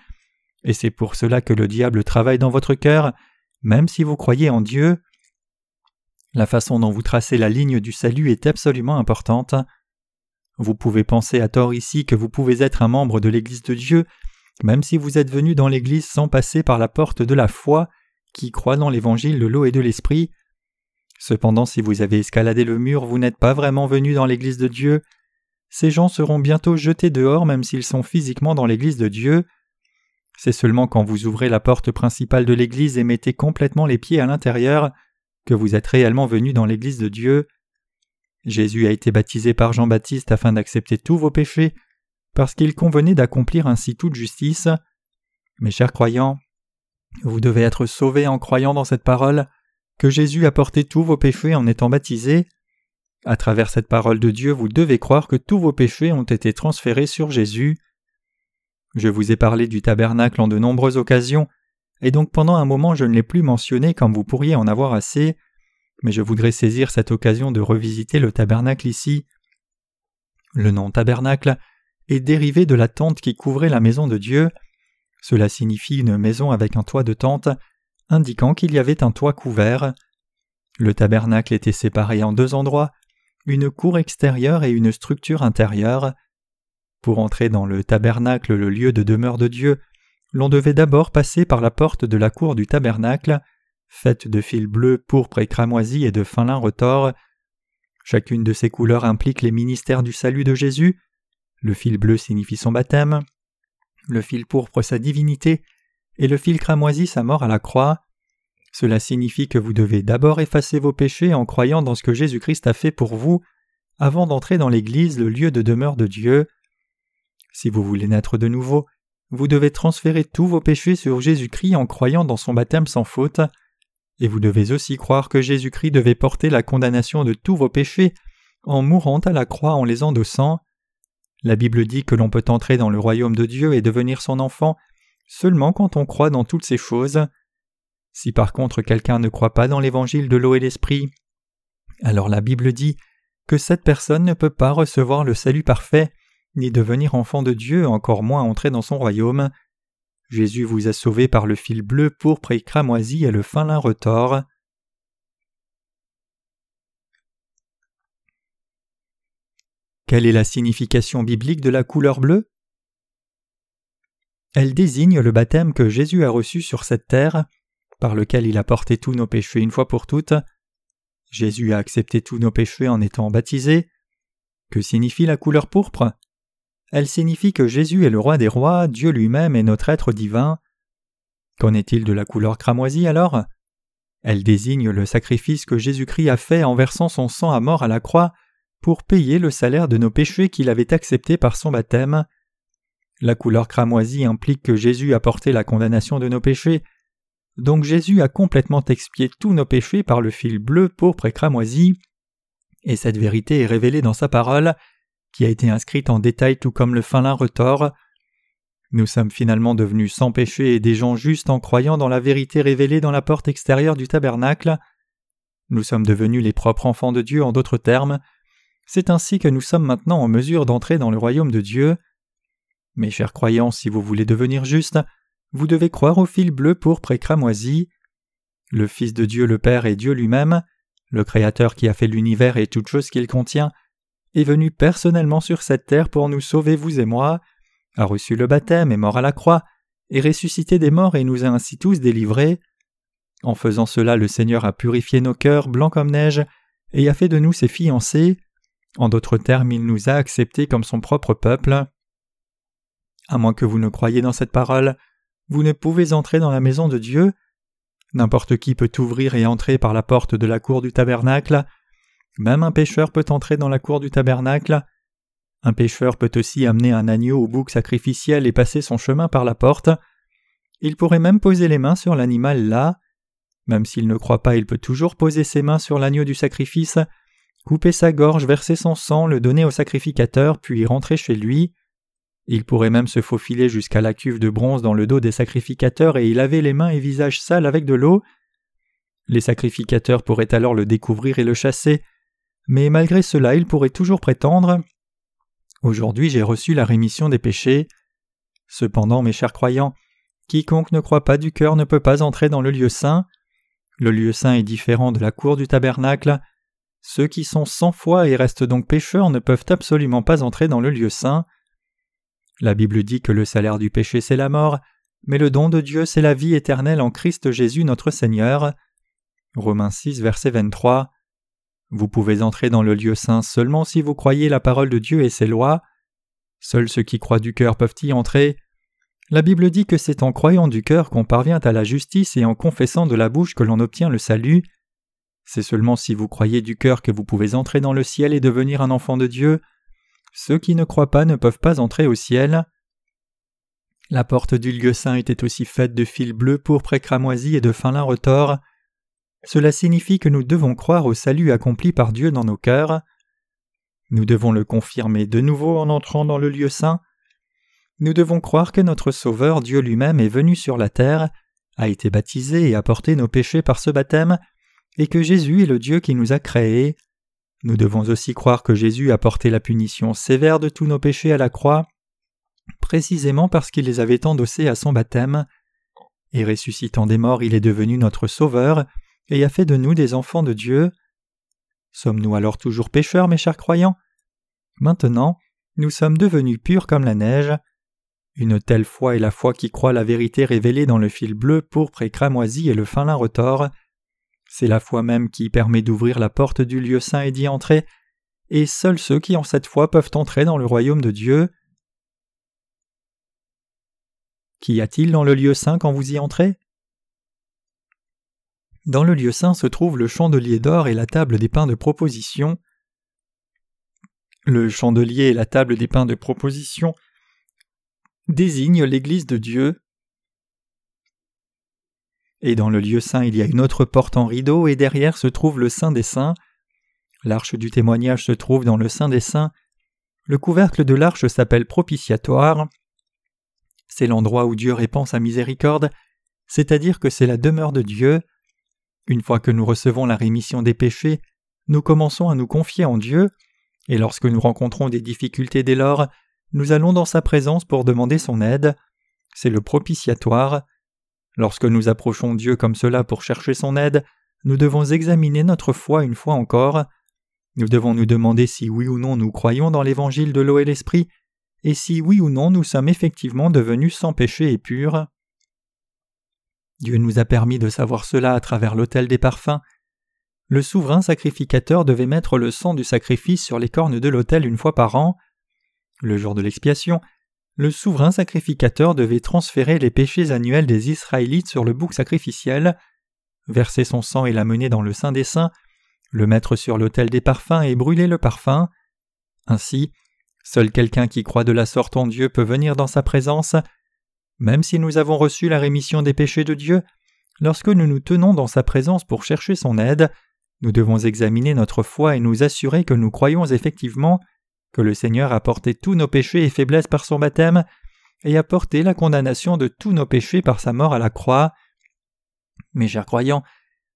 A: et c'est pour cela que le diable travaille dans votre cœur, même si vous croyez en Dieu. La façon dont vous tracez la ligne du salut est absolument importante. Vous pouvez penser à tort ici que vous pouvez être un membre de l'Église de Dieu, même si vous êtes venu dans l'Église sans passer par la porte de la foi, qui croit dans l'Évangile de l'eau et de l'Esprit. Cependant, si vous avez escaladé le mur, vous n'êtes pas vraiment venu dans l'Église de Dieu. Ces gens seront bientôt jetés dehors même s'ils sont physiquement dans l'Église de Dieu. C'est seulement quand vous ouvrez la porte principale de l'Église et mettez complètement les pieds à l'intérieur que vous êtes réellement venu dans l'Église de Dieu. Jésus a été baptisé par Jean-Baptiste afin d'accepter tous vos péchés, parce qu'il convenait d'accomplir ainsi toute justice. Mes chers croyants, vous devez être sauvés en croyant dans cette parole, que Jésus a porté tous vos péchés en étant baptisé. À travers cette parole de Dieu, vous devez croire que tous vos péchés ont été transférés sur Jésus. Je vous ai parlé du tabernacle en de nombreuses occasions, et donc pendant un moment je ne l'ai plus mentionné comme vous pourriez en avoir assez, mais je voudrais saisir cette occasion de revisiter le tabernacle ici. Le nom tabernacle est dérivé de la tente qui couvrait la maison de Dieu. Cela signifie une maison avec un toit de tente, indiquant qu'il y avait un toit couvert. Le tabernacle était séparé en deux endroits, une cour extérieure et une structure intérieure. Pour entrer dans le tabernacle, le lieu de demeure de Dieu, l'on devait d'abord passer par la porte de la cour du tabernacle, faite de fils bleus, pourpre et cramoisi et de fin lin retors. Chacune de ces couleurs implique les ministères du salut de Jésus. Le fil bleu signifie son baptême, le fil pourpre sa divinité, et le fil cramoisi sa mort à la croix. Cela signifie que vous devez d'abord effacer vos péchés en croyant dans ce que Jésus-Christ a fait pour vous, avant d'entrer dans l'Église, le lieu de demeure de Dieu. Si vous voulez naître de nouveau, vous devez transférer tous vos péchés sur Jésus-Christ en croyant dans son baptême sans faute, et vous devez aussi croire que Jésus-Christ devait porter la condamnation de tous vos péchés en mourant à la croix en les endossant. La Bible dit que l'on peut entrer dans le royaume de Dieu et devenir son enfant seulement quand on croit dans toutes ces choses. Si par contre quelqu'un ne croit pas dans l'évangile de l'eau et l'esprit, alors la Bible dit que cette personne ne peut pas recevoir le salut parfait, ni devenir enfant de Dieu, encore moins entrer dans son royaume. Jésus vous a sauvé par le fil bleu, pourpre et cramoisi et le fin lin retors. Quelle est la signification biblique de la couleur bleue? Elle désigne le baptême que Jésus a reçu sur cette terre, par lequel il a porté tous nos péchés une fois pour toutes. Jésus a accepté tous nos péchés en étant baptisé. Que signifie la couleur pourpre? Elle signifie que Jésus est le roi des rois, Dieu lui-même est notre être divin. Qu'en est-il de la couleur cramoisie alors? Elle désigne le sacrifice que Jésus-Christ a fait en versant son sang à mort à la croix pour payer le salaire de nos péchés qu'il avait acceptés par son baptême. La couleur cramoisie implique que Jésus a porté la condamnation de nos péchés, donc Jésus a complètement expié tous nos péchés par le fil bleu, pourpre et cramoisi, et cette vérité est révélée dans sa parole, qui a été inscrite en détail tout comme le fin lin retort. Nous sommes finalement devenus sans péché et des gens justes en croyant dans la vérité révélée dans la porte extérieure du tabernacle. Nous sommes devenus les propres enfants de Dieu en d'autres termes. C'est ainsi que nous sommes maintenant en mesure d'entrer dans le royaume de Dieu. Mes chers croyants, si vous voulez devenir juste, vous devez croire au fil bleu pourpre et cramoisi. Le Fils de Dieu le Père est Dieu lui-même, le Créateur qui a fait l'univers et toutes choses qu'il contient, est venu personnellement sur cette terre pour nous sauver vous et moi, a reçu le baptême, est mort à la croix, est ressuscité des morts et nous a ainsi tous délivrés. En faisant cela, le Seigneur a purifié nos cœurs, blancs comme neige, et a fait de nous ses fiancés. En d'autres termes, il nous a acceptés comme son propre peuple. À moins que vous ne croyiez dans cette parole, vous ne pouvez entrer dans la maison de Dieu. N'importe qui peut ouvrir et entrer par la porte de la cour du tabernacle. Même un pécheur peut entrer dans la cour du tabernacle. Un pécheur peut aussi amener un agneau au bouc sacrificiel et passer son chemin par la porte. Il pourrait même poser les mains sur l'animal là. Même s'il ne croit pas, il peut toujours poser ses mains sur l'agneau du sacrifice, couper sa gorge, verser son sang, le donner au sacrificateur, puis rentrer chez lui. Il pourrait même se faufiler jusqu'à la cuve de bronze dans le dos des sacrificateurs et y laver les mains et visages sales avec de l'eau. Les sacrificateurs pourraient alors le découvrir et le chasser, mais malgré cela il pourrait toujours prétendre Aujourd'hui j'ai reçu la rémission des péchés. Cependant, mes chers croyants, quiconque ne croit pas du cœur ne peut pas entrer dans le lieu saint. Le lieu saint est différent de la cour du tabernacle. Ceux qui sont sans foi et restent donc pécheurs ne peuvent absolument pas entrer dans le lieu saint. La Bible dit que le salaire du péché c'est la mort, mais le don de Dieu c'est la vie éternelle en Christ Jésus notre Seigneur. Romains 6 verset 23. Vous pouvez entrer dans le lieu saint seulement si vous croyez la parole de Dieu et ses lois. Seuls ceux qui croient du cœur peuvent y entrer. La Bible dit que c'est en croyant du cœur qu'on parvient à la justice et en confessant de la bouche que l'on obtient le salut. C'est seulement si vous croyez du cœur que vous pouvez entrer dans le ciel et devenir un enfant de Dieu. Ceux qui ne croient pas ne peuvent pas entrer au ciel. La porte du lieu saint était aussi faite de fils bleus, pourpre et cramoisi et de fin lin retors. Cela signifie que nous devons croire au salut accompli par Dieu dans nos cœurs. Nous devons le confirmer de nouveau en entrant dans le lieu saint. Nous devons croire que notre Sauveur Dieu lui-même est venu sur la terre, a été baptisé et a porté nos péchés par ce baptême, et que Jésus est le Dieu qui nous a créés. Nous devons aussi croire que Jésus a porté la punition sévère de tous nos péchés à la croix, précisément parce qu'il les avait endossés à son baptême. Et ressuscitant des morts, il est devenu notre Sauveur, et a fait de nous des enfants de Dieu. Sommes-nous alors toujours pécheurs, mes chers croyants? Maintenant, nous sommes devenus purs comme la neige. Une telle foi est la foi qui croit la vérité révélée dans le fil bleu, pourpre et cramoisi et le fin lin retors. C'est la foi même qui permet d'ouvrir la porte du lieu saint et d'y entrer, et seuls ceux qui ont cette foi peuvent entrer dans le royaume de Dieu. Qu'y a-t-il dans le lieu saint quand vous y entrez? Dans le lieu saint se trouve le chandelier d'or et la table des pains de proposition. Le chandelier et la table des pains de proposition désignent l'Église de Dieu et dans le lieu saint il y a une autre porte en rideau, et derrière se trouve le Saint des Saints. L'arche du témoignage se trouve dans le Saint des Saints. Le couvercle de l'arche s'appelle propitiatoire. C'est l'endroit où Dieu répand sa miséricorde, c'est-à-dire que c'est la demeure de Dieu. Une fois que nous recevons la rémission des péchés, nous commençons à nous confier en Dieu, et lorsque nous rencontrons des difficultés dès lors, nous allons dans sa présence pour demander son aide. C'est le propitiatoire. Lorsque nous approchons Dieu comme cela pour chercher son aide, nous devons examiner notre foi une fois encore. Nous devons nous demander si oui ou non nous croyons dans l'évangile de l'eau et l'esprit, et si oui ou non nous sommes effectivement devenus sans péché et purs. Dieu nous a permis de savoir cela à travers l'autel des parfums. Le souverain sacrificateur devait mettre le sang du sacrifice sur les cornes de l'autel une fois par an. Le jour de l'expiation, le souverain sacrificateur devait transférer les péchés annuels des Israélites sur le bouc sacrificiel, verser son sang et l'amener dans le Saint des Saints, le mettre sur l'autel des parfums et brûler le parfum. Ainsi, seul quelqu'un qui croit de la sorte en Dieu peut venir dans sa présence. Même si nous avons reçu la rémission des péchés de Dieu, lorsque nous nous tenons dans sa présence pour chercher son aide, nous devons examiner notre foi et nous assurer que nous croyons effectivement que le Seigneur a porté tous nos péchés et faiblesses par son baptême, et a porté la condamnation de tous nos péchés par sa mort à la croix. Mes chers croyants,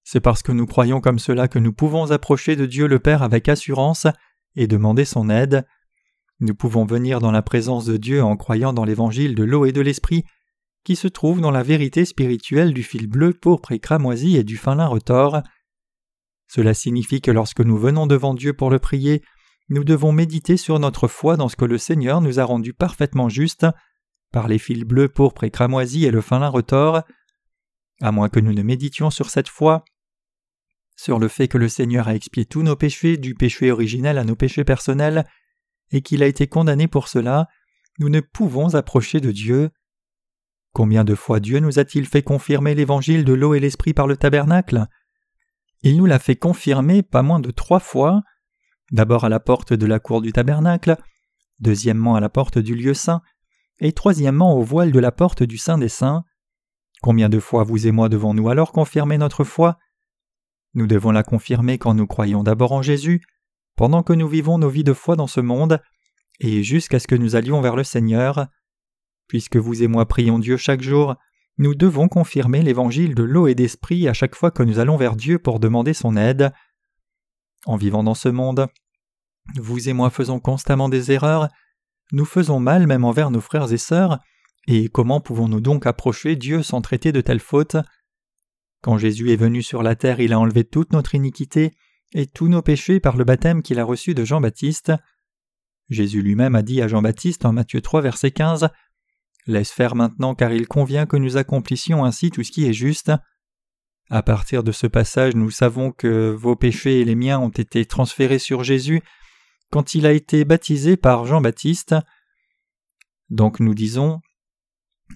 A: c'est parce que nous croyons comme cela que nous pouvons approcher de Dieu le Père avec assurance et demander son aide. Nous pouvons venir dans la présence de Dieu en croyant dans l'évangile de l'eau et de l'esprit, qui se trouve dans la vérité spirituelle du fil bleu, pourpre et cramoisi et du fin lin retors. Cela signifie que lorsque nous venons devant Dieu pour le prier, nous devons méditer sur notre foi dans ce que le Seigneur nous a rendu parfaitement juste par les fils bleus, pourpres et cramoisis et le fin lin retors. À moins que nous ne méditions sur cette foi, sur le fait que le Seigneur a expié tous nos péchés, du péché originel à nos péchés personnels, et qu'il a été condamné pour cela, nous ne pouvons approcher de Dieu. Combien de fois Dieu nous a-t-il fait confirmer l'évangile de l'eau et l'esprit par le tabernacle? Il nous l'a fait confirmer pas moins de trois fois, d'abord à la porte de la cour du tabernacle, deuxièmement à la porte du lieu saint, et troisièmement au voile de la porte du Saint des Saints. Combien de fois vous et moi devons-nous alors confirmer notre foi? Nous devons la confirmer quand nous croyons d'abord en Jésus, pendant que nous vivons nos vies de foi dans ce monde, et jusqu'à ce que nous allions vers le Seigneur. Puisque vous et moi prions Dieu chaque jour, nous devons confirmer l'évangile de l'eau et d'esprit à chaque fois que nous allons vers Dieu pour demander son aide. En vivant dans ce monde, vous et moi faisons constamment des erreurs, nous faisons mal même envers nos frères et sœurs, et comment pouvons-nous donc approcher Dieu sans traiter de telles fautes? Quand Jésus est venu sur la terre, il a enlevé toute notre iniquité et tous nos péchés par le baptême qu'il a reçu de Jean-Baptiste. Jésus lui-même a dit à Jean-Baptiste en Matthieu 3 verset 15 Laisse faire maintenant car il convient que nous accomplissions ainsi tout ce qui est juste. À partir de ce passage, nous savons que vos péchés et les miens ont été transférés sur Jésus quand il a été baptisé par Jean-Baptiste. Donc nous disons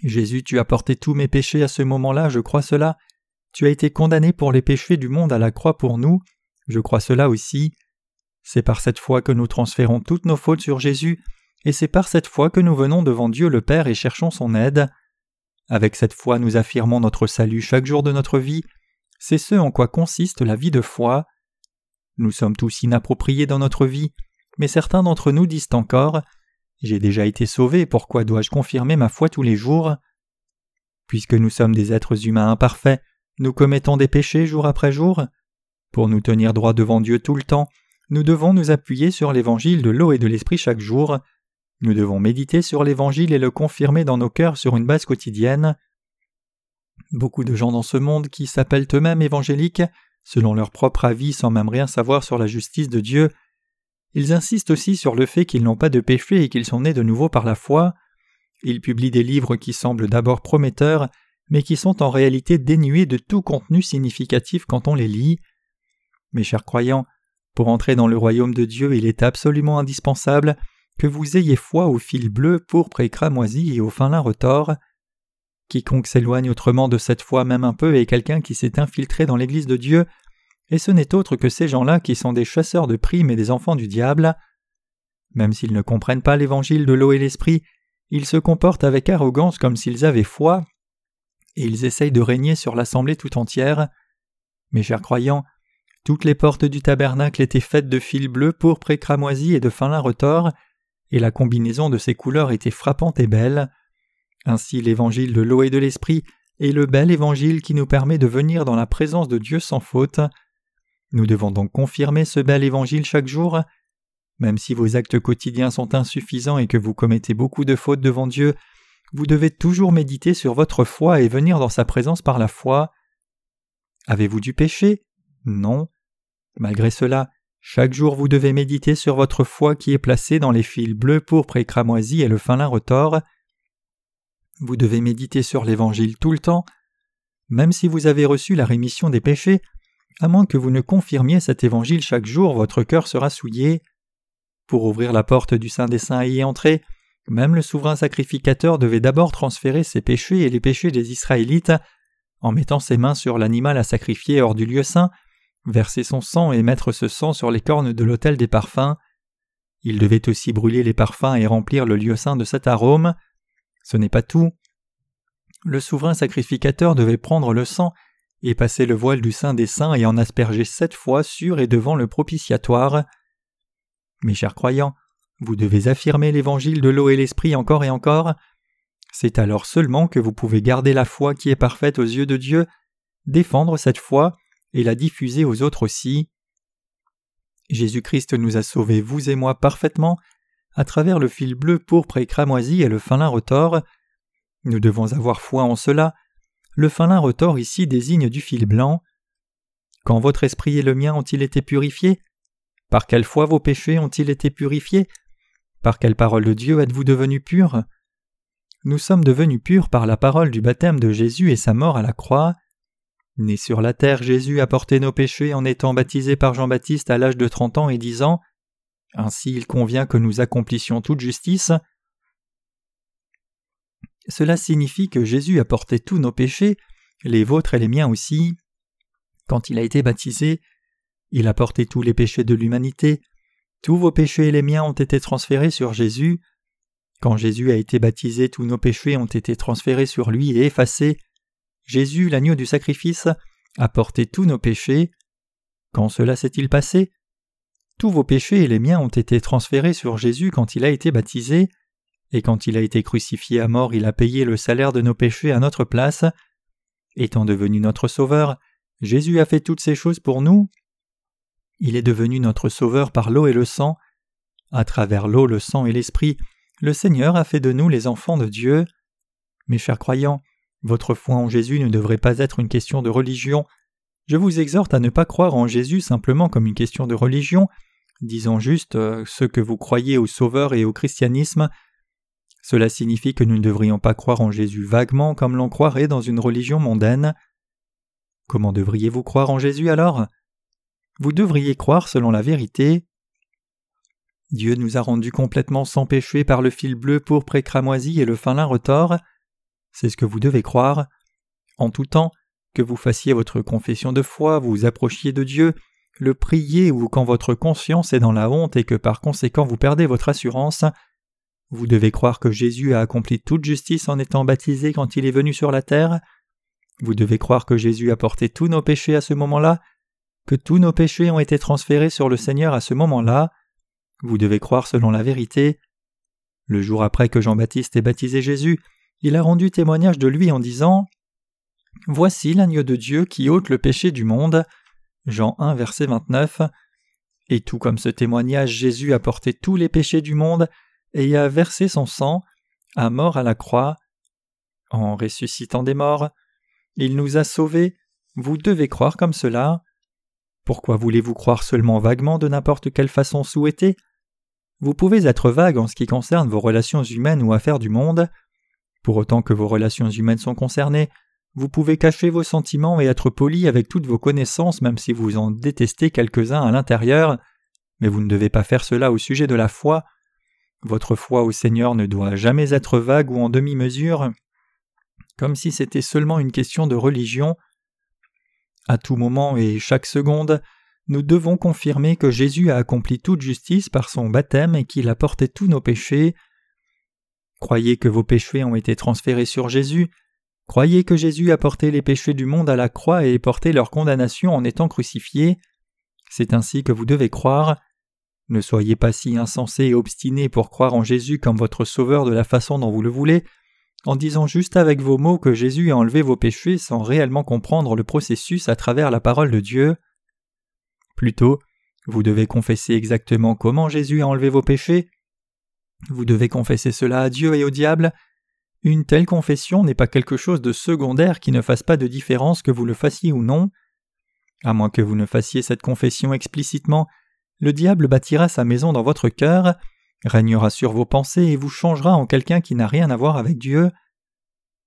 A: Jésus, tu as porté tous mes péchés à ce moment-là, je crois cela. Tu as été condamné pour les péchés du monde à la croix pour nous, je crois cela aussi. C'est par cette foi que nous transférons toutes nos fautes sur Jésus, et c'est par cette foi que nous venons devant Dieu le Père et cherchons son aide. Avec cette foi nous affirmons notre salut chaque jour de notre vie, c'est ce en quoi consiste la vie de foi. Nous sommes tous inappropriés dans notre vie, mais certains d'entre nous disent encore J'ai déjà été sauvé, pourquoi dois-je confirmer ma foi tous les jours? Puisque nous sommes des êtres humains imparfaits, nous commettons des péchés jour après jour. Pour nous tenir droit devant Dieu tout le temps, nous devons nous appuyer sur l'évangile de l'eau et de l'esprit chaque jour. Nous devons méditer sur l'évangile et le confirmer dans nos cœurs sur une base quotidienne. Beaucoup de gens dans ce monde qui s'appellent eux-mêmes évangéliques, selon leur propre avis sans même rien savoir sur la justice de Dieu, ils insistent aussi sur le fait qu'ils n'ont pas de péché et qu'ils sont nés de nouveau par la foi. Ils publient des livres qui semblent d'abord prometteurs, mais qui sont en réalité dénués de tout contenu significatif quand on les lit. Mes chers croyants, pour entrer dans le royaume de Dieu, il est absolument indispensable que vous ayez foi au fil bleu, pourpre et cramoisi et au fin lin retors. Quiconque s'éloigne autrement de cette foi même un peu est quelqu'un qui s'est infiltré dans l'Église de Dieu et ce n'est autre que ces gens-là qui sont des chasseurs de primes et des enfants du diable. Même s'ils ne comprennent pas l'évangile de l'eau et l'esprit, ils se comportent avec arrogance comme s'ils avaient foi, et ils essayent de régner sur l'assemblée tout entière. Mes chers croyants, toutes les portes du tabernacle étaient faites de fils bleus, pourpre et cramoisi et de fin lin retors, et la combinaison de ces couleurs était frappante et belle. Ainsi l'évangile de l'eau et de l'esprit est le bel évangile qui nous permet de venir dans la présence de Dieu sans faute. Nous devons donc confirmer ce bel évangile chaque jour. Même si vos actes quotidiens sont insuffisants et que vous commettez beaucoup de fautes devant Dieu, vous devez toujours méditer sur votre foi et venir dans sa présence par la foi. Avez-vous du péché? Non. Malgré cela, chaque jour vous devez méditer sur votre foi qui est placée dans les fils bleus, pourpres et cramoisis et le fin lin retors. Vous devez méditer sur l'Évangile tout le temps. Même si vous avez reçu la rémission des péchés, à moins que vous ne confirmiez cet évangile chaque jour, votre cœur sera souillé. Pour ouvrir la porte du Saint des Saints et y entrer, même le souverain sacrificateur devait d'abord transférer ses péchés et les péchés des Israélites en mettant ses mains sur l'animal à sacrifier hors du lieu saint, verser son sang et mettre ce sang sur les cornes de l'autel des parfums. Il devait aussi brûler les parfums et remplir le lieu saint de cet arôme. Ce n'est pas tout. Le souverain sacrificateur devait prendre le sang et passer le voile du Saint des Saints et en asperger sept fois sur et devant le propitiatoire. Mes chers croyants, vous devez affirmer l'évangile de l'eau et l'esprit encore et encore. C'est alors seulement que vous pouvez garder la foi qui est parfaite aux yeux de Dieu, défendre cette foi et la diffuser aux autres aussi. Jésus-Christ nous a sauvés, vous et moi, parfaitement, à travers le fil bleu, pourpre et cramoisi et le fin lin retors. Nous devons avoir foi en cela, le fin lin retors ici désigne du fil blanc. Quand votre esprit et le mien ont-ils été purifiés? Par quelle foi vos péchés ont-ils été purifiés? Par quelle parole de Dieu êtes-vous devenus purs nous sommes devenus purs par la parole du baptême de Jésus et sa mort à la croix. Né sur la terre, Jésus a porté nos péchés en étant baptisé par Jean-Baptiste à l'âge de trente ans et disant Ainsi il convient que nous accomplissions toute justice. Cela signifie que Jésus a porté tous nos péchés, les vôtres et les miens aussi. Quand il a été baptisé, il a porté tous les péchés de l'humanité, tous vos péchés et les miens ont été transférés sur Jésus. Quand Jésus a été baptisé, tous nos péchés ont été transférés sur lui et effacés. Jésus, l'agneau du sacrifice, a porté tous nos péchés. Quand cela s'est-il passé? Tous vos péchés et les miens ont été transférés sur Jésus quand il a été baptisé, et quand il a été crucifié à mort, il a payé le salaire de nos péchés à notre place. Étant devenu notre Sauveur, Jésus a fait toutes ces choses pour nous. Il est devenu notre Sauveur par l'eau et le sang. À travers l'eau, le sang et l'Esprit, le Seigneur a fait de nous les enfants de Dieu. Mes chers croyants, votre foi en Jésus ne devrait pas être une question de religion. Je vous exhorte à ne pas croire en Jésus simplement comme une question de religion, disons juste euh, ce que vous croyez au Sauveur et au christianisme. Cela signifie que nous ne devrions pas croire en Jésus vaguement comme l'on croirait dans une religion mondaine. Comment devriez-vous croire en Jésus alors? Vous devriez croire selon la vérité. Dieu nous a rendus complètement sans péché par le fil bleu pourpre et cramoisi et le fin lin retors. C'est ce que vous devez croire. En tout temps, que vous fassiez votre confession de foi, vous approchiez de Dieu, le priez ou quand votre conscience est dans la honte et que par conséquent vous perdez votre assurance, vous devez croire que Jésus a accompli toute justice en étant baptisé quand il est venu sur la terre. Vous devez croire que Jésus a porté tous nos péchés à ce moment-là, que tous nos péchés ont été transférés sur le Seigneur à ce moment-là. Vous devez croire selon la vérité. Le jour après que Jean-Baptiste ait baptisé Jésus, il a rendu témoignage de lui en disant Voici l'agneau de Dieu qui ôte le péché du monde. Jean 1, verset 29. Et tout comme ce témoignage, Jésus a porté tous les péchés du monde et a versé son sang, à mort à la croix. En ressuscitant des morts, il nous a sauvés. Vous devez croire comme cela. Pourquoi voulez-vous croire seulement vaguement de n'importe quelle façon souhaitée? Vous pouvez être vague en ce qui concerne vos relations humaines ou affaires du monde. Pour autant que vos relations humaines sont concernées, vous pouvez cacher vos sentiments et être poli avec toutes vos connaissances même si vous en détestez quelques-uns à l'intérieur, mais vous ne devez pas faire cela au sujet de la foi. Votre foi au Seigneur ne doit jamais être vague ou en demi-mesure, comme si c'était seulement une question de religion. À tout moment et chaque seconde, nous devons confirmer que Jésus a accompli toute justice par son baptême et qu'il a porté tous nos péchés. Croyez que vos péchés ont été transférés sur Jésus. Croyez que Jésus a porté les péchés du monde à la croix et porté leur condamnation en étant crucifié. C'est ainsi que vous devez croire. Ne soyez pas si insensé et obstiné pour croire en Jésus comme votre Sauveur de la façon dont vous le voulez, en disant juste avec vos mots que Jésus a enlevé vos péchés sans réellement comprendre le processus à travers la parole de Dieu. Plutôt, vous devez confesser exactement comment Jésus a enlevé vos péchés, vous devez confesser cela à Dieu et au diable. Une telle confession n'est pas quelque chose de secondaire qui ne fasse pas de différence que vous le fassiez ou non. À moins que vous ne fassiez cette confession explicitement, le diable bâtira sa maison dans votre cœur, régnera sur vos pensées et vous changera en quelqu'un qui n'a rien à voir avec Dieu.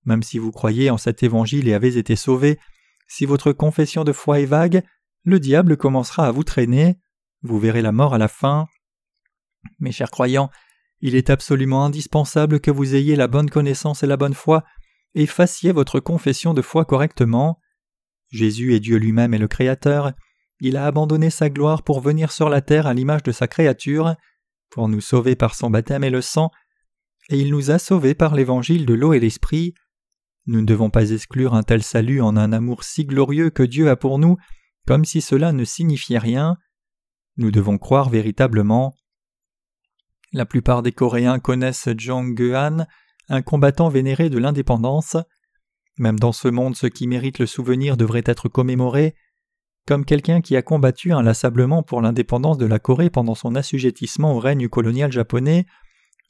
A: Même si vous croyez en cet évangile et avez été sauvé, si votre confession de foi est vague, le diable commencera à vous traîner, vous verrez la mort à la fin. Mes chers croyants, il est absolument indispensable que vous ayez la bonne connaissance et la bonne foi, et fassiez votre confession de foi correctement. Jésus est Dieu lui-même et le Créateur, il a abandonné sa gloire pour venir sur la terre à l'image de sa créature, pour nous sauver par son baptême et le sang, et il nous a sauvés par l'évangile de l'eau et l'esprit. Nous ne devons pas exclure un tel salut en un amour si glorieux que Dieu a pour nous, comme si cela ne signifiait rien. Nous devons croire véritablement. La plupart des Coréens connaissent Jong Geun, un combattant vénéré de l'indépendance. Même dans ce monde, ce qui mérite le souvenir devrait être commémoré. Comme quelqu'un qui a combattu inlassablement pour l'indépendance de la Corée pendant son assujettissement au règne colonial japonais,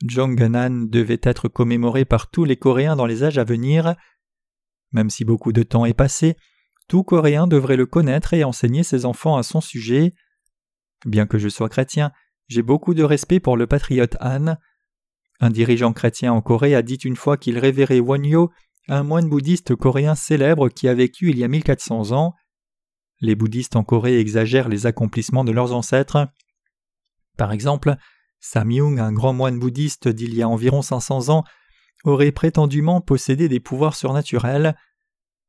A: Jong Geun devait être commémoré par tous les Coréens dans les âges à venir. Même si beaucoup de temps est passé, tout Coréen devrait le connaître et enseigner ses enfants à son sujet. Bien que je sois chrétien, j'ai beaucoup de respect pour le patriote Han. Un dirigeant chrétien en Corée a dit une fois qu'il révérait Wonyo, un moine bouddhiste coréen célèbre qui a vécu il y a 1400 ans. Les bouddhistes en Corée exagèrent les accomplissements de leurs ancêtres. Par exemple, Samyung, un grand moine bouddhiste d'il y a environ 500 ans, aurait prétendument possédé des pouvoirs surnaturels.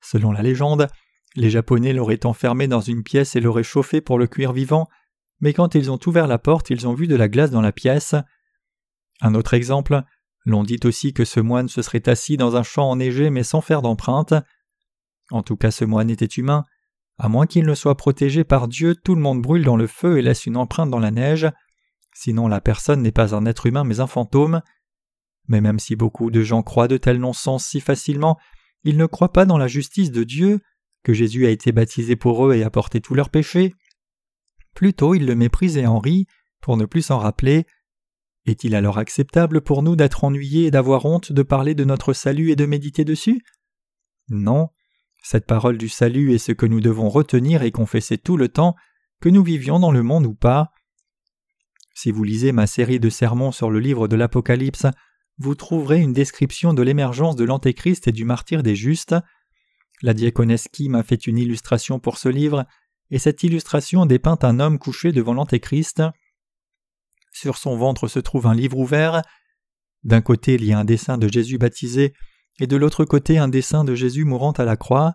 A: Selon la légende, les Japonais l'auraient enfermé dans une pièce et l'auraient chauffé pour le cuire vivant, mais quand ils ont ouvert la porte, ils ont vu de la glace dans la pièce. Un autre exemple, l'on dit aussi que ce moine se serait assis dans un champ enneigé mais sans faire d'empreinte. En tout cas, ce moine était humain. À moins qu'il ne soit protégé par Dieu, tout le monde brûle dans le feu et laisse une empreinte dans la neige. Sinon, la personne n'est pas un être humain mais un fantôme. Mais même si beaucoup de gens croient de tels non-sens si facilement, ils ne croient pas dans la justice de Dieu, que Jésus a été baptisé pour eux et a porté tous leurs péchés. Plutôt, ils le méprisent et en rient, pour ne plus s'en rappeler. Est-il alors acceptable pour nous d'être ennuyés et d'avoir honte de parler de notre salut et de méditer dessus? Non. Cette parole du salut est ce que nous devons retenir et confesser tout le temps, que nous vivions dans le monde ou pas. Si vous lisez ma série de sermons sur le livre de l'Apocalypse, vous trouverez une description de l'émergence de l'Antéchrist et du martyr des justes. La diaconesse Kim a fait une illustration pour ce livre, et cette illustration dépeint un homme couché devant l'Antéchrist. Sur son ventre se trouve un livre ouvert. D'un côté il y a un dessin de Jésus baptisé, et de l'autre côté un dessin de Jésus mourant à la croix.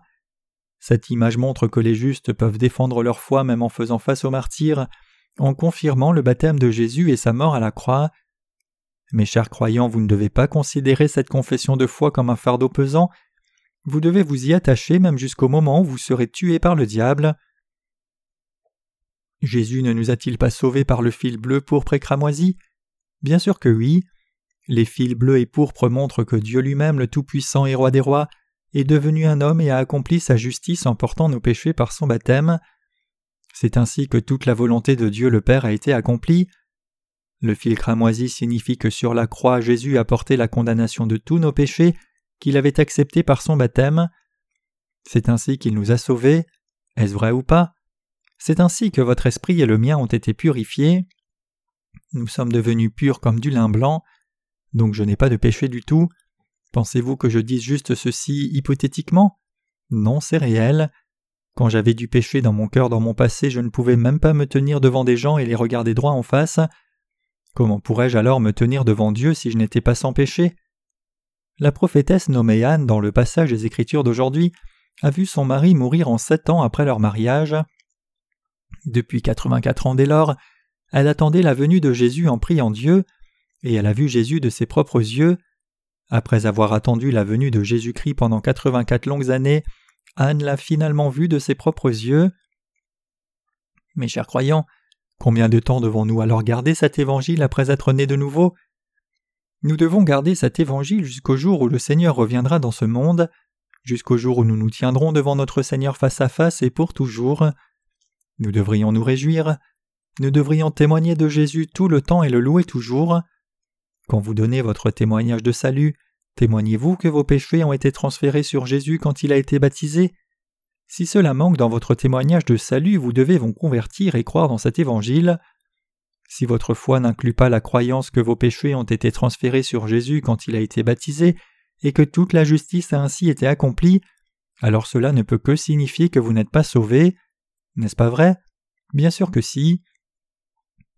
A: Cette image montre que les justes peuvent défendre leur foi même en faisant face au martyr, en confirmant le baptême de Jésus et sa mort à la croix. Mes chers croyants, vous ne devez pas considérer cette confession de foi comme un fardeau pesant, vous devez vous y attacher même jusqu'au moment où vous serez tué par le diable. Jésus ne nous a-t-il pas sauvés par le fil bleu, pourpre et cramoisi? Bien sûr que oui. Les fils bleus et pourpres montrent que Dieu lui-même, le Tout-Puissant et Roi des Rois, est devenu un homme et a accompli sa justice en portant nos péchés par son baptême. C'est ainsi que toute la volonté de Dieu le Père a été accomplie. Le fil cramoisi signifie que sur la croix Jésus a porté la condamnation de tous nos péchés qu'il avait acceptés par son baptême. C'est ainsi qu'il nous a sauvés. Est-ce vrai ou pas? C'est ainsi que votre esprit et le mien ont été purifiés. Nous sommes devenus purs comme du lin blanc, donc je n'ai pas de péché du tout. Pensez-vous que je dise juste ceci hypothétiquement? Non, c'est réel. Quand j'avais du péché dans mon cœur dans mon passé, je ne pouvais même pas me tenir devant des gens et les regarder droit en face. Comment pourrais-je alors me tenir devant Dieu si je n'étais pas sans péché? La prophétesse nommée Anne dans le passage des Écritures d'aujourd'hui a vu son mari mourir en sept ans après leur mariage. Depuis quatre-vingt-quatre ans dès lors, elle attendait la venue de Jésus en priant Dieu, et elle a vu Jésus de ses propres yeux. Après avoir attendu la venue de Jésus-Christ pendant quatre-vingt-quatre longues années, Anne l'a finalement vu de ses propres yeux. Mes chers croyants, Combien de temps devons-nous alors garder cet évangile après être nés de nouveau? Nous devons garder cet évangile jusqu'au jour où le Seigneur reviendra dans ce monde, jusqu'au jour où nous nous tiendrons devant notre Seigneur face à face et pour toujours. Nous devrions nous réjouir, nous devrions témoigner de Jésus tout le temps et le louer toujours. Quand vous donnez votre témoignage de salut, témoignez-vous que vos péchés ont été transférés sur Jésus quand il a été baptisé si cela manque dans votre témoignage de salut, vous devez vous convertir et croire dans cet évangile. Si votre foi n'inclut pas la croyance que vos péchés ont été transférés sur Jésus quand il a été baptisé, et que toute la justice a ainsi été accomplie, alors cela ne peut que signifier que vous n'êtes pas sauvé. N'est-ce pas vrai? Bien sûr que si.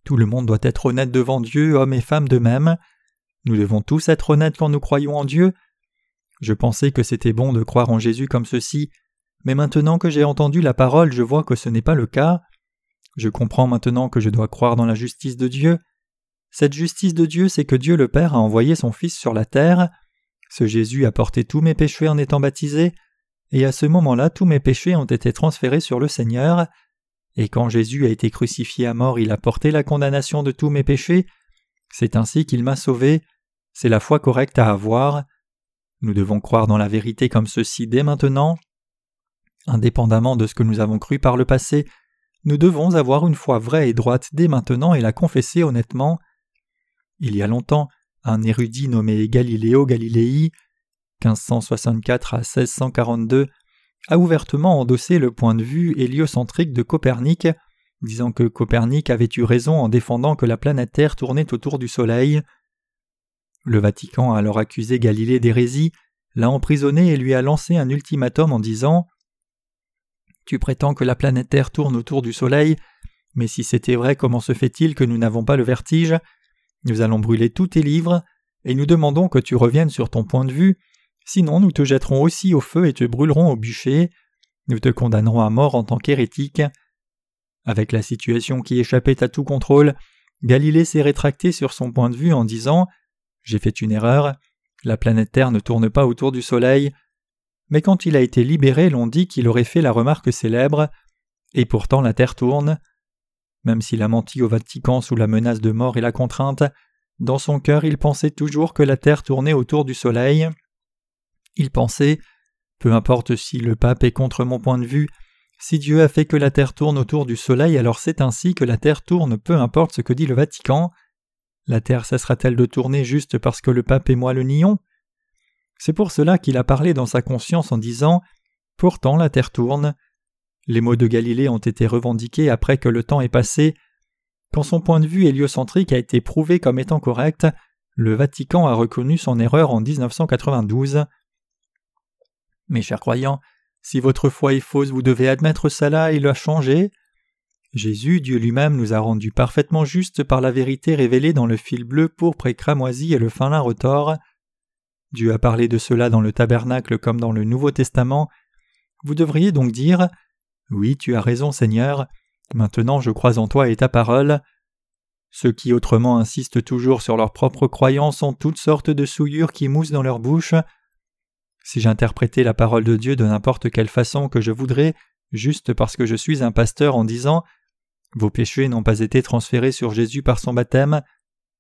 A: Tout le monde doit être honnête devant Dieu, hommes et femmes de même. Nous devons tous être honnêtes quand nous croyons en Dieu. Je pensais que c'était bon de croire en Jésus comme ceci, mais maintenant que j'ai entendu la parole, je vois que ce n'est pas le cas. Je comprends maintenant que je dois croire dans la justice de Dieu. Cette justice de Dieu, c'est que Dieu le Père a envoyé son Fils sur la terre. Ce Jésus a porté tous mes péchés en étant baptisé, et à ce moment-là tous mes péchés ont été transférés sur le Seigneur. Et quand Jésus a été crucifié à mort, il a porté la condamnation de tous mes péchés. C'est ainsi qu'il m'a sauvé. C'est la foi correcte à avoir. Nous devons croire dans la vérité comme ceci dès maintenant. Indépendamment de ce que nous avons cru par le passé, nous devons avoir une foi vraie et droite dès maintenant et la confesser honnêtement. Il y a longtemps, un érudit nommé Galiléo Galilei, 1564 à 1642, a ouvertement endossé le point de vue héliocentrique de Copernic, disant que Copernic avait eu raison en défendant que la planète Terre tournait autour du Soleil. Le Vatican a alors accusé Galilée d'hérésie, l'a emprisonné et lui a lancé un ultimatum en disant Tu prétends que la planète Terre tourne autour du Soleil, mais si c'était vrai, comment se fait-il que nous n'avons pas le vertige? Nous allons brûler tous tes livres, et nous demandons que tu reviennes sur ton point de vue, sinon nous te jetterons aussi au feu et te brûlerons au bûcher, nous te condamnerons à mort en tant qu'hérétique. Avec la situation qui échappait à tout contrôle, Galilée s'est rétracté sur son point de vue en disant J'ai fait une erreur, la planète Terre ne tourne pas autour du Soleil. Mais quand il a été libéré, l'on dit qu'il aurait fait la remarque célèbre Et pourtant la Terre tourne. Même s'il a menti au Vatican sous la menace de mort et la contrainte, dans son cœur il pensait toujours que la Terre tournait autour du Soleil. Il pensait Peu importe si le pape est contre mon point de vue, si Dieu a fait que la Terre tourne autour du Soleil, alors c'est ainsi que la Terre tourne, peu importe ce que dit le Vatican. La Terre cessera-t-elle de tourner juste parce que le pape et moi le nions? C'est pour cela qu'il a parlé dans sa conscience en disant Pourtant la Terre tourne. Les mots de Galilée ont été revendiqués après que le temps est passé. Quand son point de vue héliocentrique a été prouvé comme étant correct, le Vatican a reconnu son erreur en 1992. Mes chers croyants, si votre foi est fausse, vous devez admettre cela et la changer. Jésus, Dieu lui-même, nous a rendus parfaitement justes par la vérité révélée dans le fil bleu, pourpre et cramoisi et le fin lin retors. Dieu a parlé de cela dans le tabernacle comme dans le Nouveau Testament. Vous devriez donc dire oui, tu as raison, Seigneur. Maintenant je crois en toi et ta parole. Ceux qui autrement insistent toujours sur leurs propres croyances ont toutes sortes de souillures qui moussent dans leur bouche. Si j'interprétais la parole de Dieu de n'importe quelle façon que je voudrais, juste parce que je suis un pasteur en disant Vos péchés n'ont pas été transférés sur Jésus par son baptême,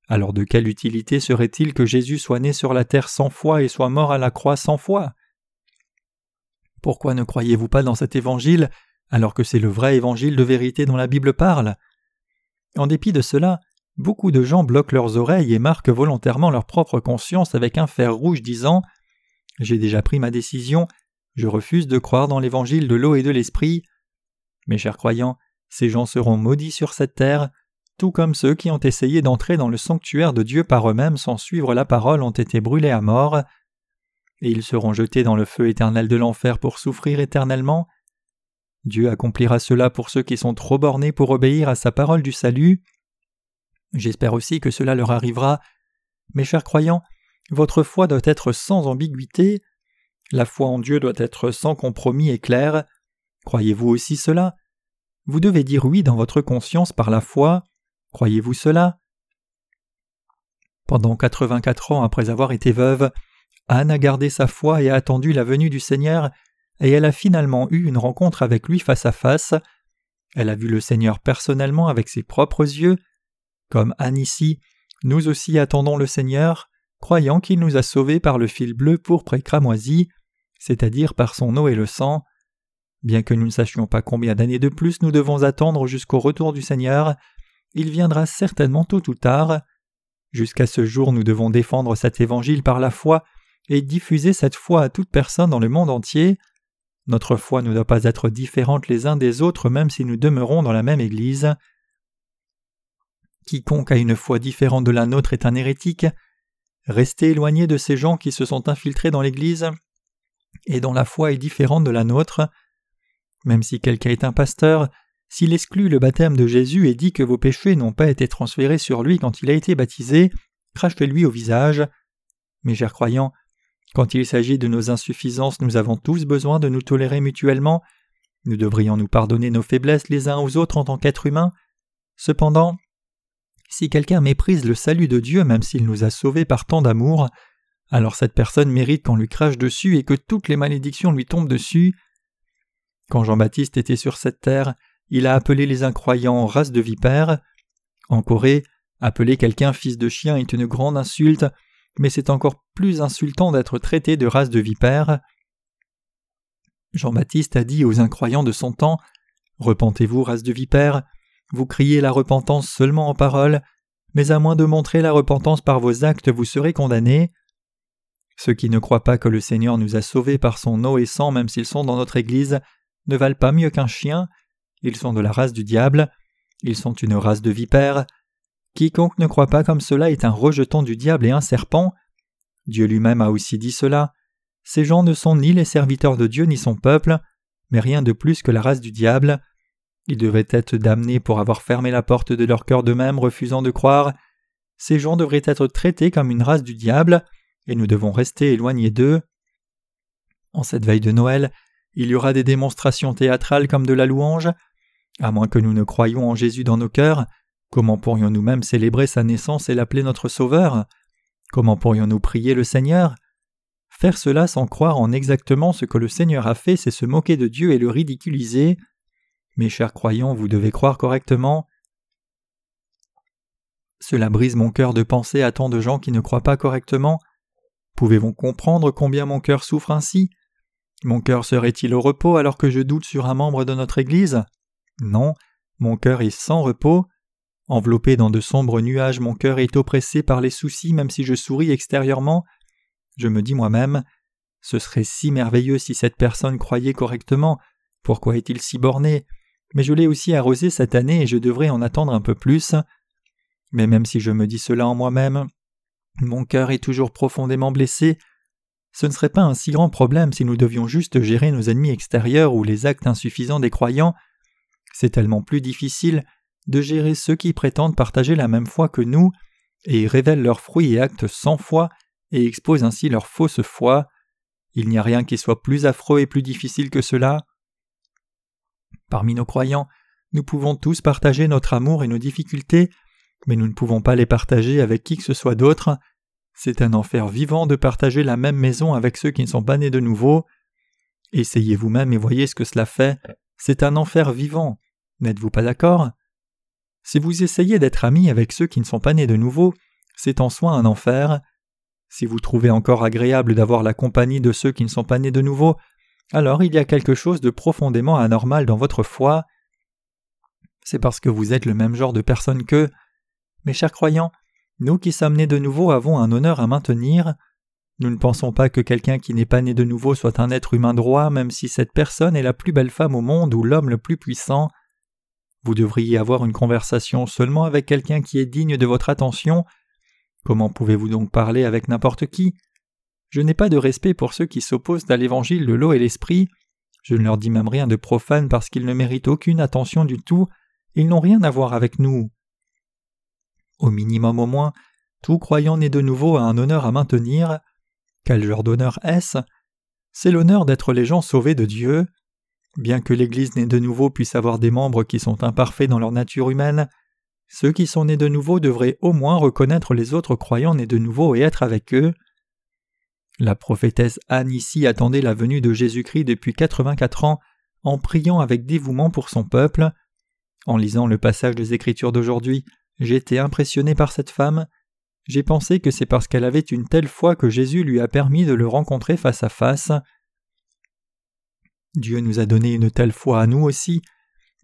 A: alors de quelle utilité serait-il que Jésus soit né sur la terre cent fois et soit mort à la croix cent fois? Pourquoi ne croyez-vous pas dans cet évangile alors que c'est le vrai évangile de vérité dont la Bible parle? En dépit de cela, beaucoup de gens bloquent leurs oreilles et marquent volontairement leur propre conscience avec un fer rouge disant J'ai déjà pris ma décision, je refuse de croire dans l'évangile de l'eau et de l'esprit. Mes chers croyants, ces gens seront maudits sur cette terre, tout comme ceux qui ont essayé d'entrer dans le sanctuaire de Dieu par eux-mêmes sans suivre la parole ont été brûlés à mort, et ils seront jetés dans le feu éternel de l'enfer pour souffrir éternellement. Dieu accomplira cela pour ceux qui sont trop bornés pour obéir à sa parole du salut. J'espère aussi que cela leur arrivera. Mes chers croyants, votre foi doit être sans ambiguïté. La foi en Dieu doit être sans compromis et claire. Croyez-vous aussi cela? Vous devez dire oui dans votre conscience par la foi. Croyez-vous cela? Pendant quatre-vingt-quatre ans après avoir été veuve, Anne a gardé sa foi et a attendu la venue du Seigneur et elle a finalement eu une rencontre avec lui face à face. Elle a vu le Seigneur personnellement avec ses propres yeux. Comme Anne ici, nous aussi attendons le Seigneur, croyant qu'il nous a sauvés par le fil bleu pourpre et cramoisi, c'est-à-dire par son eau et le sang. Bien que nous ne sachions pas combien d'années de plus nous devons attendre jusqu'au retour du Seigneur, il viendra certainement tôt ou tard. Jusqu'à ce jour nous devons défendre cet évangile par la foi et diffuser cette foi à toute personne dans le monde entier. Notre foi ne doit pas être différente les uns des autres même si nous demeurons dans la même Église. Quiconque a une foi différente de la nôtre est un hérétique. Restez éloigné de ces gens qui se sont infiltrés dans l'Église et dont la foi est différente de la nôtre. Même si quelqu'un est un pasteur, s'il exclut le baptême de Jésus et dit que vos péchés n'ont pas été transférés sur lui quand il a été baptisé, crachez-lui au visage. Mes chers croyants, quand il s'agit de nos insuffisances, nous avons tous besoin de nous tolérer mutuellement. Nous devrions nous pardonner nos faiblesses les uns aux autres en tant qu'êtres humains. Cependant, si quelqu'un méprise le salut de Dieu même s'il nous a sauvés par tant d'amour, alors cette personne mérite qu'on lui crache dessus et que toutes les malédictions lui tombent dessus. Quand Jean-Baptiste était sur cette terre, il a appelé les incroyants race de vipères. En Corée, appeler quelqu'un fils de chien est une grande insulte, mais c'est encore plus insultant d'être traité de race de vipère. Jean-Baptiste a dit aux incroyants de son temps Repentez-vous, race de vipère, vous criez la repentance seulement en parole, mais à moins de montrer la repentance par vos actes, vous serez condamnés. Ceux qui ne croient pas que le Seigneur nous a sauvés par son eau et sang, même s'ils sont dans notre Église, ne valent pas mieux qu'un chien, ils sont de la race du diable, ils sont une race de vipères, Quiconque ne croit pas comme cela est un rejeton du diable et un serpent. Dieu lui-même a aussi dit cela. Ces gens ne sont ni les serviteurs de Dieu ni son peuple, mais rien de plus que la race du diable. Ils devaient être damnés pour avoir fermé la porte de leur cœur d'eux-mêmes, refusant de croire. Ces gens devraient être traités comme une race du diable, et nous devons rester éloignés d'eux. En cette veille de Noël, il y aura des démonstrations théâtrales comme de la louange. À moins que nous ne croyions en Jésus dans nos cœurs, comment pourrions-nous même célébrer sa naissance et l'appeler notre Sauveur? Comment pourrions-nous prier le Seigneur? Faire cela sans croire en exactement ce que le Seigneur a fait, c'est se moquer de Dieu et le ridiculiser. Mes chers croyants, vous devez croire correctement. Cela brise mon cœur de penser à tant de gens qui ne croient pas correctement. Pouvez-vous comprendre combien mon cœur souffre ainsi? Mon cœur serait-il au repos alors que je doute sur un membre de notre Église? Non, mon cœur est sans repos. Enveloppé dans de sombres nuages, mon cœur est oppressé par les soucis même si je souris extérieurement. Je me dis moi-même Ce serait si merveilleux si cette personne croyait correctement. Pourquoi est-il si borné? Mais je l'ai aussi arrosé cette année et je devrais en attendre un peu plus. Mais même si je me dis cela en moi-même, mon cœur est toujours profondément blessé. Ce ne serait pas un si grand problème si nous devions juste gérer nos ennemis extérieurs ou les actes insuffisants des croyants. C'est tellement plus difficile de gérer ceux qui prétendent partager la même foi que nous et révèlent leurs fruits et actes sans foi et exposent ainsi leur fausse foi. Il n'y a rien qui soit plus affreux et plus difficile que cela. Parmi nos croyants, nous pouvons tous partager notre amour et nos difficultés, mais nous ne pouvons pas les partager avec qui que ce soit d'autre. C'est un enfer vivant de partager la même maison avec ceux qui ne sont pas nés de nouveau. Essayez vous-même et voyez ce que cela fait. C'est un enfer vivant. N'êtes-vous pas d'accord? Si vous essayez d'être amis avec ceux qui ne sont pas nés de nouveau, c'est en soi un enfer. Si vous trouvez encore agréable d'avoir la compagnie de ceux qui ne sont pas nés de nouveau, alors il y a quelque chose de profondément anormal dans votre foi. C'est parce que vous êtes le même genre de personne qu'eux. Mes chers croyants, nous qui sommes nés de nouveau avons un honneur à maintenir. Nous ne pensons pas que quelqu'un qui n'est pas né de nouveau soit un être humain droit, même si cette personne est la plus belle femme au monde ou l'homme le plus puissant. Vous devriez avoir une conversation seulement avec quelqu'un qui est digne de votre attention Comment pouvez-vous donc parler avec n'importe qui? Je n'ai pas de respect pour ceux qui s'opposent à l'évangile de l'eau et l'esprit. Je ne leur dis même rien de profane parce qu'ils ne méritent aucune attention du tout, ils n'ont rien à voir avec nous. Au minimum au moins, tout croyant né de nouveau a un honneur à maintenir. Quel genre d'honneur est-ce? C'est l'honneur d'être les gens sauvés de Dieu. Bien que l'Église née de nouveau puisse avoir des membres qui sont imparfaits dans leur nature humaine, ceux qui sont nés de nouveau devraient au moins reconnaître les autres croyants nés de nouveau et être avec eux. La prophétesse Anne ici attendait la venue de Jésus-Christ depuis quatre-vingt-quatre ans en priant avec dévouement pour son peuple. En lisant le passage des Écritures d'aujourd'hui, j'ai été impressionné par cette femme. J'ai pensé que c'est parce qu'elle avait une telle foi que Jésus lui a permis de le rencontrer face à face. Dieu nous a donné une telle foi à nous aussi.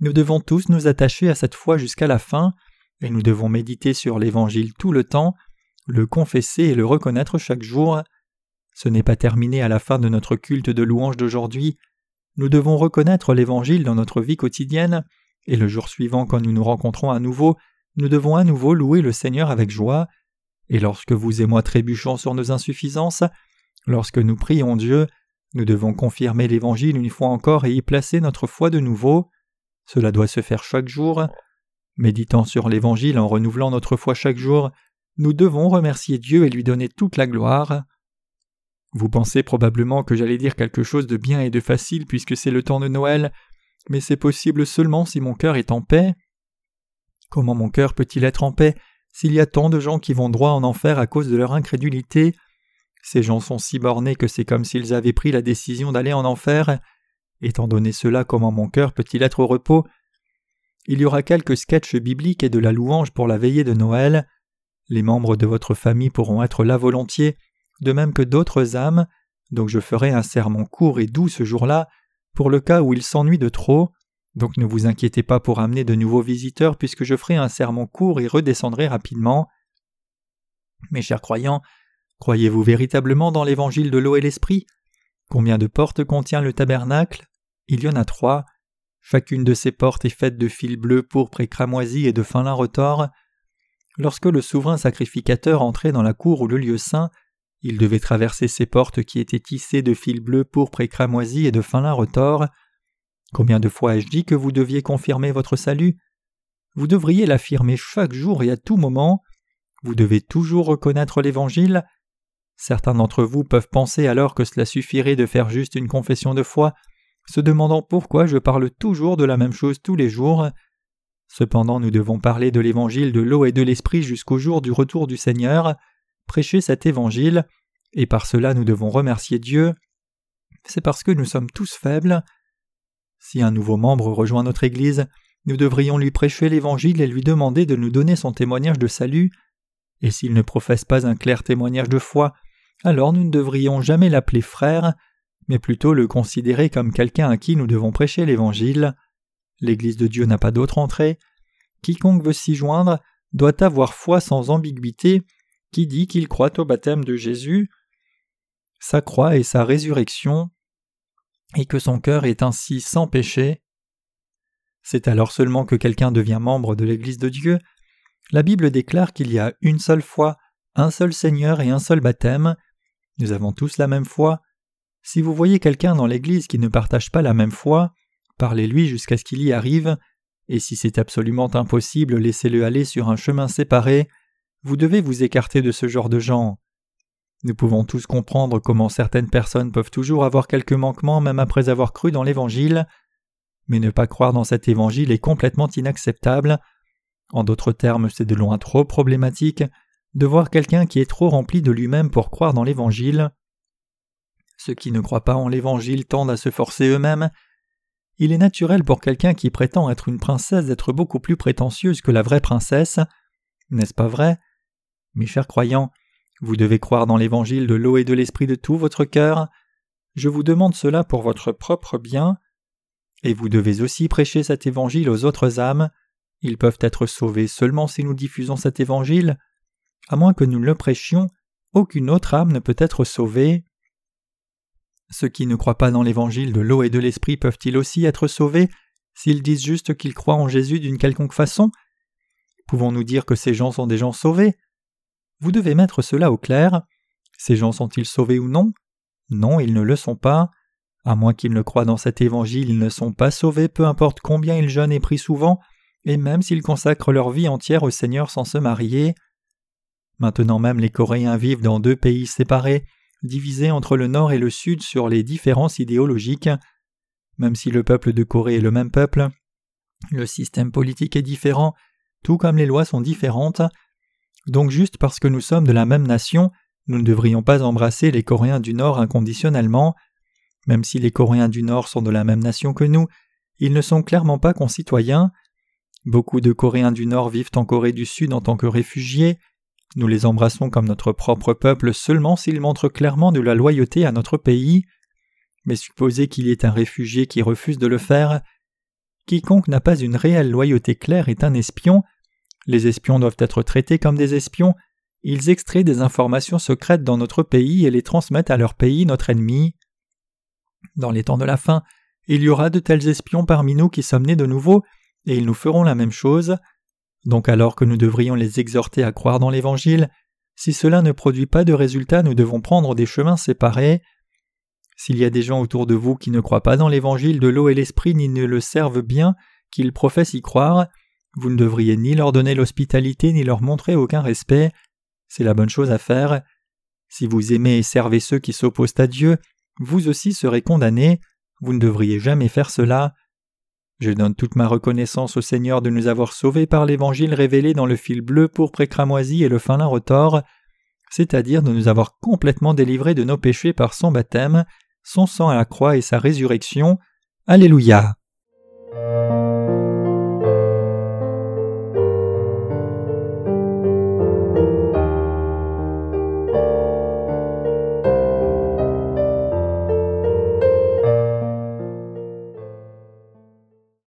A: Nous devons tous nous attacher à cette foi jusqu'à la fin et nous devons méditer sur l'Évangile tout le temps, le confesser et le reconnaître chaque jour. Ce n'est pas terminé à la fin de notre culte de louange d'aujourd'hui. Nous devons reconnaître l'Évangile dans notre vie quotidienne, et le jour suivant quand nous nous rencontrons à nouveau, nous devons à nouveau louer le Seigneur avec joie. Et lorsque vous et moi trébuchons sur nos insuffisances, lorsque nous prions Dieu, nous devons confirmer l'Évangile une fois encore et y placer notre foi de nouveau. Cela doit se faire chaque jour. Méditant sur l'Évangile en renouvelant notre foi chaque jour, nous devons remercier Dieu et lui donner toute la gloire. Vous pensez probablement que j'allais dire quelque chose de bien et de facile puisque c'est le temps de Noël, mais c'est possible seulement si mon cœur est en paix. Comment mon cœur peut-il être en paix s'il y a tant de gens qui vont droit en enfer à cause de leur incrédulité? Ces gens sont si bornés que c'est comme s'ils avaient pris la décision d'aller en enfer. Étant donné cela, comment mon cœur peut-il être au repos? Il y aura quelques sketchs bibliques et de la louange pour la veillée de Noël. Les membres de votre famille pourront être là volontiers, de même que d'autres âmes, donc je ferai un sermon court et doux ce jour-là, pour le cas où ils s'ennuient de trop. Donc ne vous inquiétez pas pour amener de nouveaux visiteurs, puisque je ferai un sermon court et redescendrai rapidement. Mes chers croyants, croyez-vous véritablement dans l'évangile de l'eau et l'esprit? Combien de portes contient le tabernacle? Il y en a trois. Chacune de ces portes est faite de fils bleus, pourpres et cramoisis et de fin lin retors. lorsque le souverain sacrificateur entrait dans la cour ou le lieu saint, il devait traverser ces portes qui étaient tissées de fils bleus, pourpres et cramoisis et de fin lin retors. Combien de fois ai-je dit que vous deviez confirmer votre salut? Vous devriez l'affirmer chaque jour et à tout moment. Vous devez toujours reconnaître l'Évangile. Certains d'entre vous peuvent penser alors que cela suffirait de faire juste une confession de foi, se demandant pourquoi je parle toujours de la même chose tous les jours. Cependant nous devons parler de l'Évangile de l'eau et de l'Esprit jusqu'au jour du retour du Seigneur prêcher cet évangile, et par cela nous devons remercier Dieu. C'est parce que nous sommes tous faibles. Si un nouveau membre rejoint notre Église, nous devrions lui prêcher l'Évangile et lui demander de nous donner son témoignage de salut, et s'il ne professe pas un clair témoignage de foi, alors nous ne devrions jamais l'appeler frère, mais plutôt le considérer comme quelqu'un à qui nous devons prêcher l'Évangile. L'Église de Dieu n'a pas d'autre entrée. Quiconque veut s'y joindre doit avoir foi sans ambiguïté qui dit qu'il croit au baptême de Jésus, sa croix et sa résurrection, et que son cœur est ainsi sans péché. C'est alors seulement que quelqu'un devient membre de l'Église de Dieu. La Bible déclare qu'il y a une seule foi, un seul Seigneur et un seul baptême. Nous avons tous la même foi. Si vous voyez quelqu'un dans l'Église qui ne partage pas la même foi, parlez-lui jusqu'à ce qu'il y arrive, et si c'est absolument impossible, laissez-le aller sur un chemin séparé, vous devez vous écarter de ce genre de gens. Nous pouvons tous comprendre comment certaines personnes peuvent toujours avoir quelques manquements même après avoir cru dans l'Évangile, mais ne pas croire dans cet Évangile est complètement inacceptable. En d'autres termes, c'est de loin trop problématique de voir quelqu'un qui est trop rempli de lui-même pour croire dans l'Évangile. Ceux qui ne croient pas en l'Évangile tendent à se forcer eux-mêmes. Il est naturel pour quelqu'un qui prétend être une princesse d'être beaucoup plus prétentieuse que la vraie princesse. N'est-ce pas vrai? Mes chers croyants, vous devez croire dans l'évangile de l'eau et de l'esprit de tout votre cœur. Je vous demande cela pour votre propre bien. Et vous devez aussi prêcher cet évangile aux autres âmes. Ils peuvent être sauvés seulement si nous diffusons cet évangile. À moins que nous ne le prêchions, aucune autre âme ne peut être sauvée. Ceux qui ne croient pas dans l'évangile de l'eau et de l'esprit peuvent-ils aussi être sauvés s'ils disent juste qu'ils croient en Jésus d'une quelconque façon? Pouvons-nous dire que ces gens sont des gens sauvés? Vous devez mettre cela au clair. Ces gens sont-ils sauvés ou non? Non, ils ne le sont pas. À moins qu'ils ne croient dans cet évangile, ils ne sont pas sauvés, peu importe combien ils jeûnent et prient souvent, et même s'ils consacrent leur vie entière au Seigneur sans se marier. Maintenant même les Coréens vivent dans deux pays séparés, divisés entre le nord et le sud sur les différences idéologiques. Même si le peuple de Corée est le même peuple, le système politique est différent, tout comme les lois sont différentes, donc juste parce que nous sommes de la même nation, nous ne devrions pas embrasser les Coréens du Nord inconditionnellement. Même si les Coréens du Nord sont de la même nation que nous, ils ne sont clairement pas concitoyens. Beaucoup de Coréens du Nord vivent en Corée du Sud en tant que réfugiés. Nous les embrassons comme notre propre peuple seulement s'ils montrent clairement de la loyauté à notre pays. Mais supposez qu'il y ait un réfugié qui refuse de le faire. Quiconque n'a pas une réelle loyauté claire est un espion, les espions doivent être traités comme des espions, ils extraient des informations secrètes dans notre pays et les transmettent à leur pays, notre ennemi. Dans les temps de la fin, il y aura de tels espions parmi nous qui sommes nés de nouveau, et ils nous feront la même chose. Donc alors que nous devrions les exhorter à croire dans l'Évangile, si cela ne produit pas de résultat, nous devons prendre des chemins séparés. S'il y a des gens autour de vous qui ne croient pas dans l'Évangile de l'eau et l'Esprit ni ne le servent bien, qu'ils professent y croire, vous ne devriez ni leur donner l'hospitalité ni leur montrer aucun respect. C'est la bonne chose à faire. Si vous aimez et servez ceux qui s'opposent à Dieu, vous aussi serez condamnés. Vous ne devriez jamais faire cela. Je donne toute ma reconnaissance au Seigneur de nous avoir sauvés par l'évangile révélé dans le fil bleu pour précramoisi et le fin lin retors, c'est-à-dire de nous avoir complètement délivrés de nos péchés par son baptême, son sang à la croix et sa résurrection. Alléluia.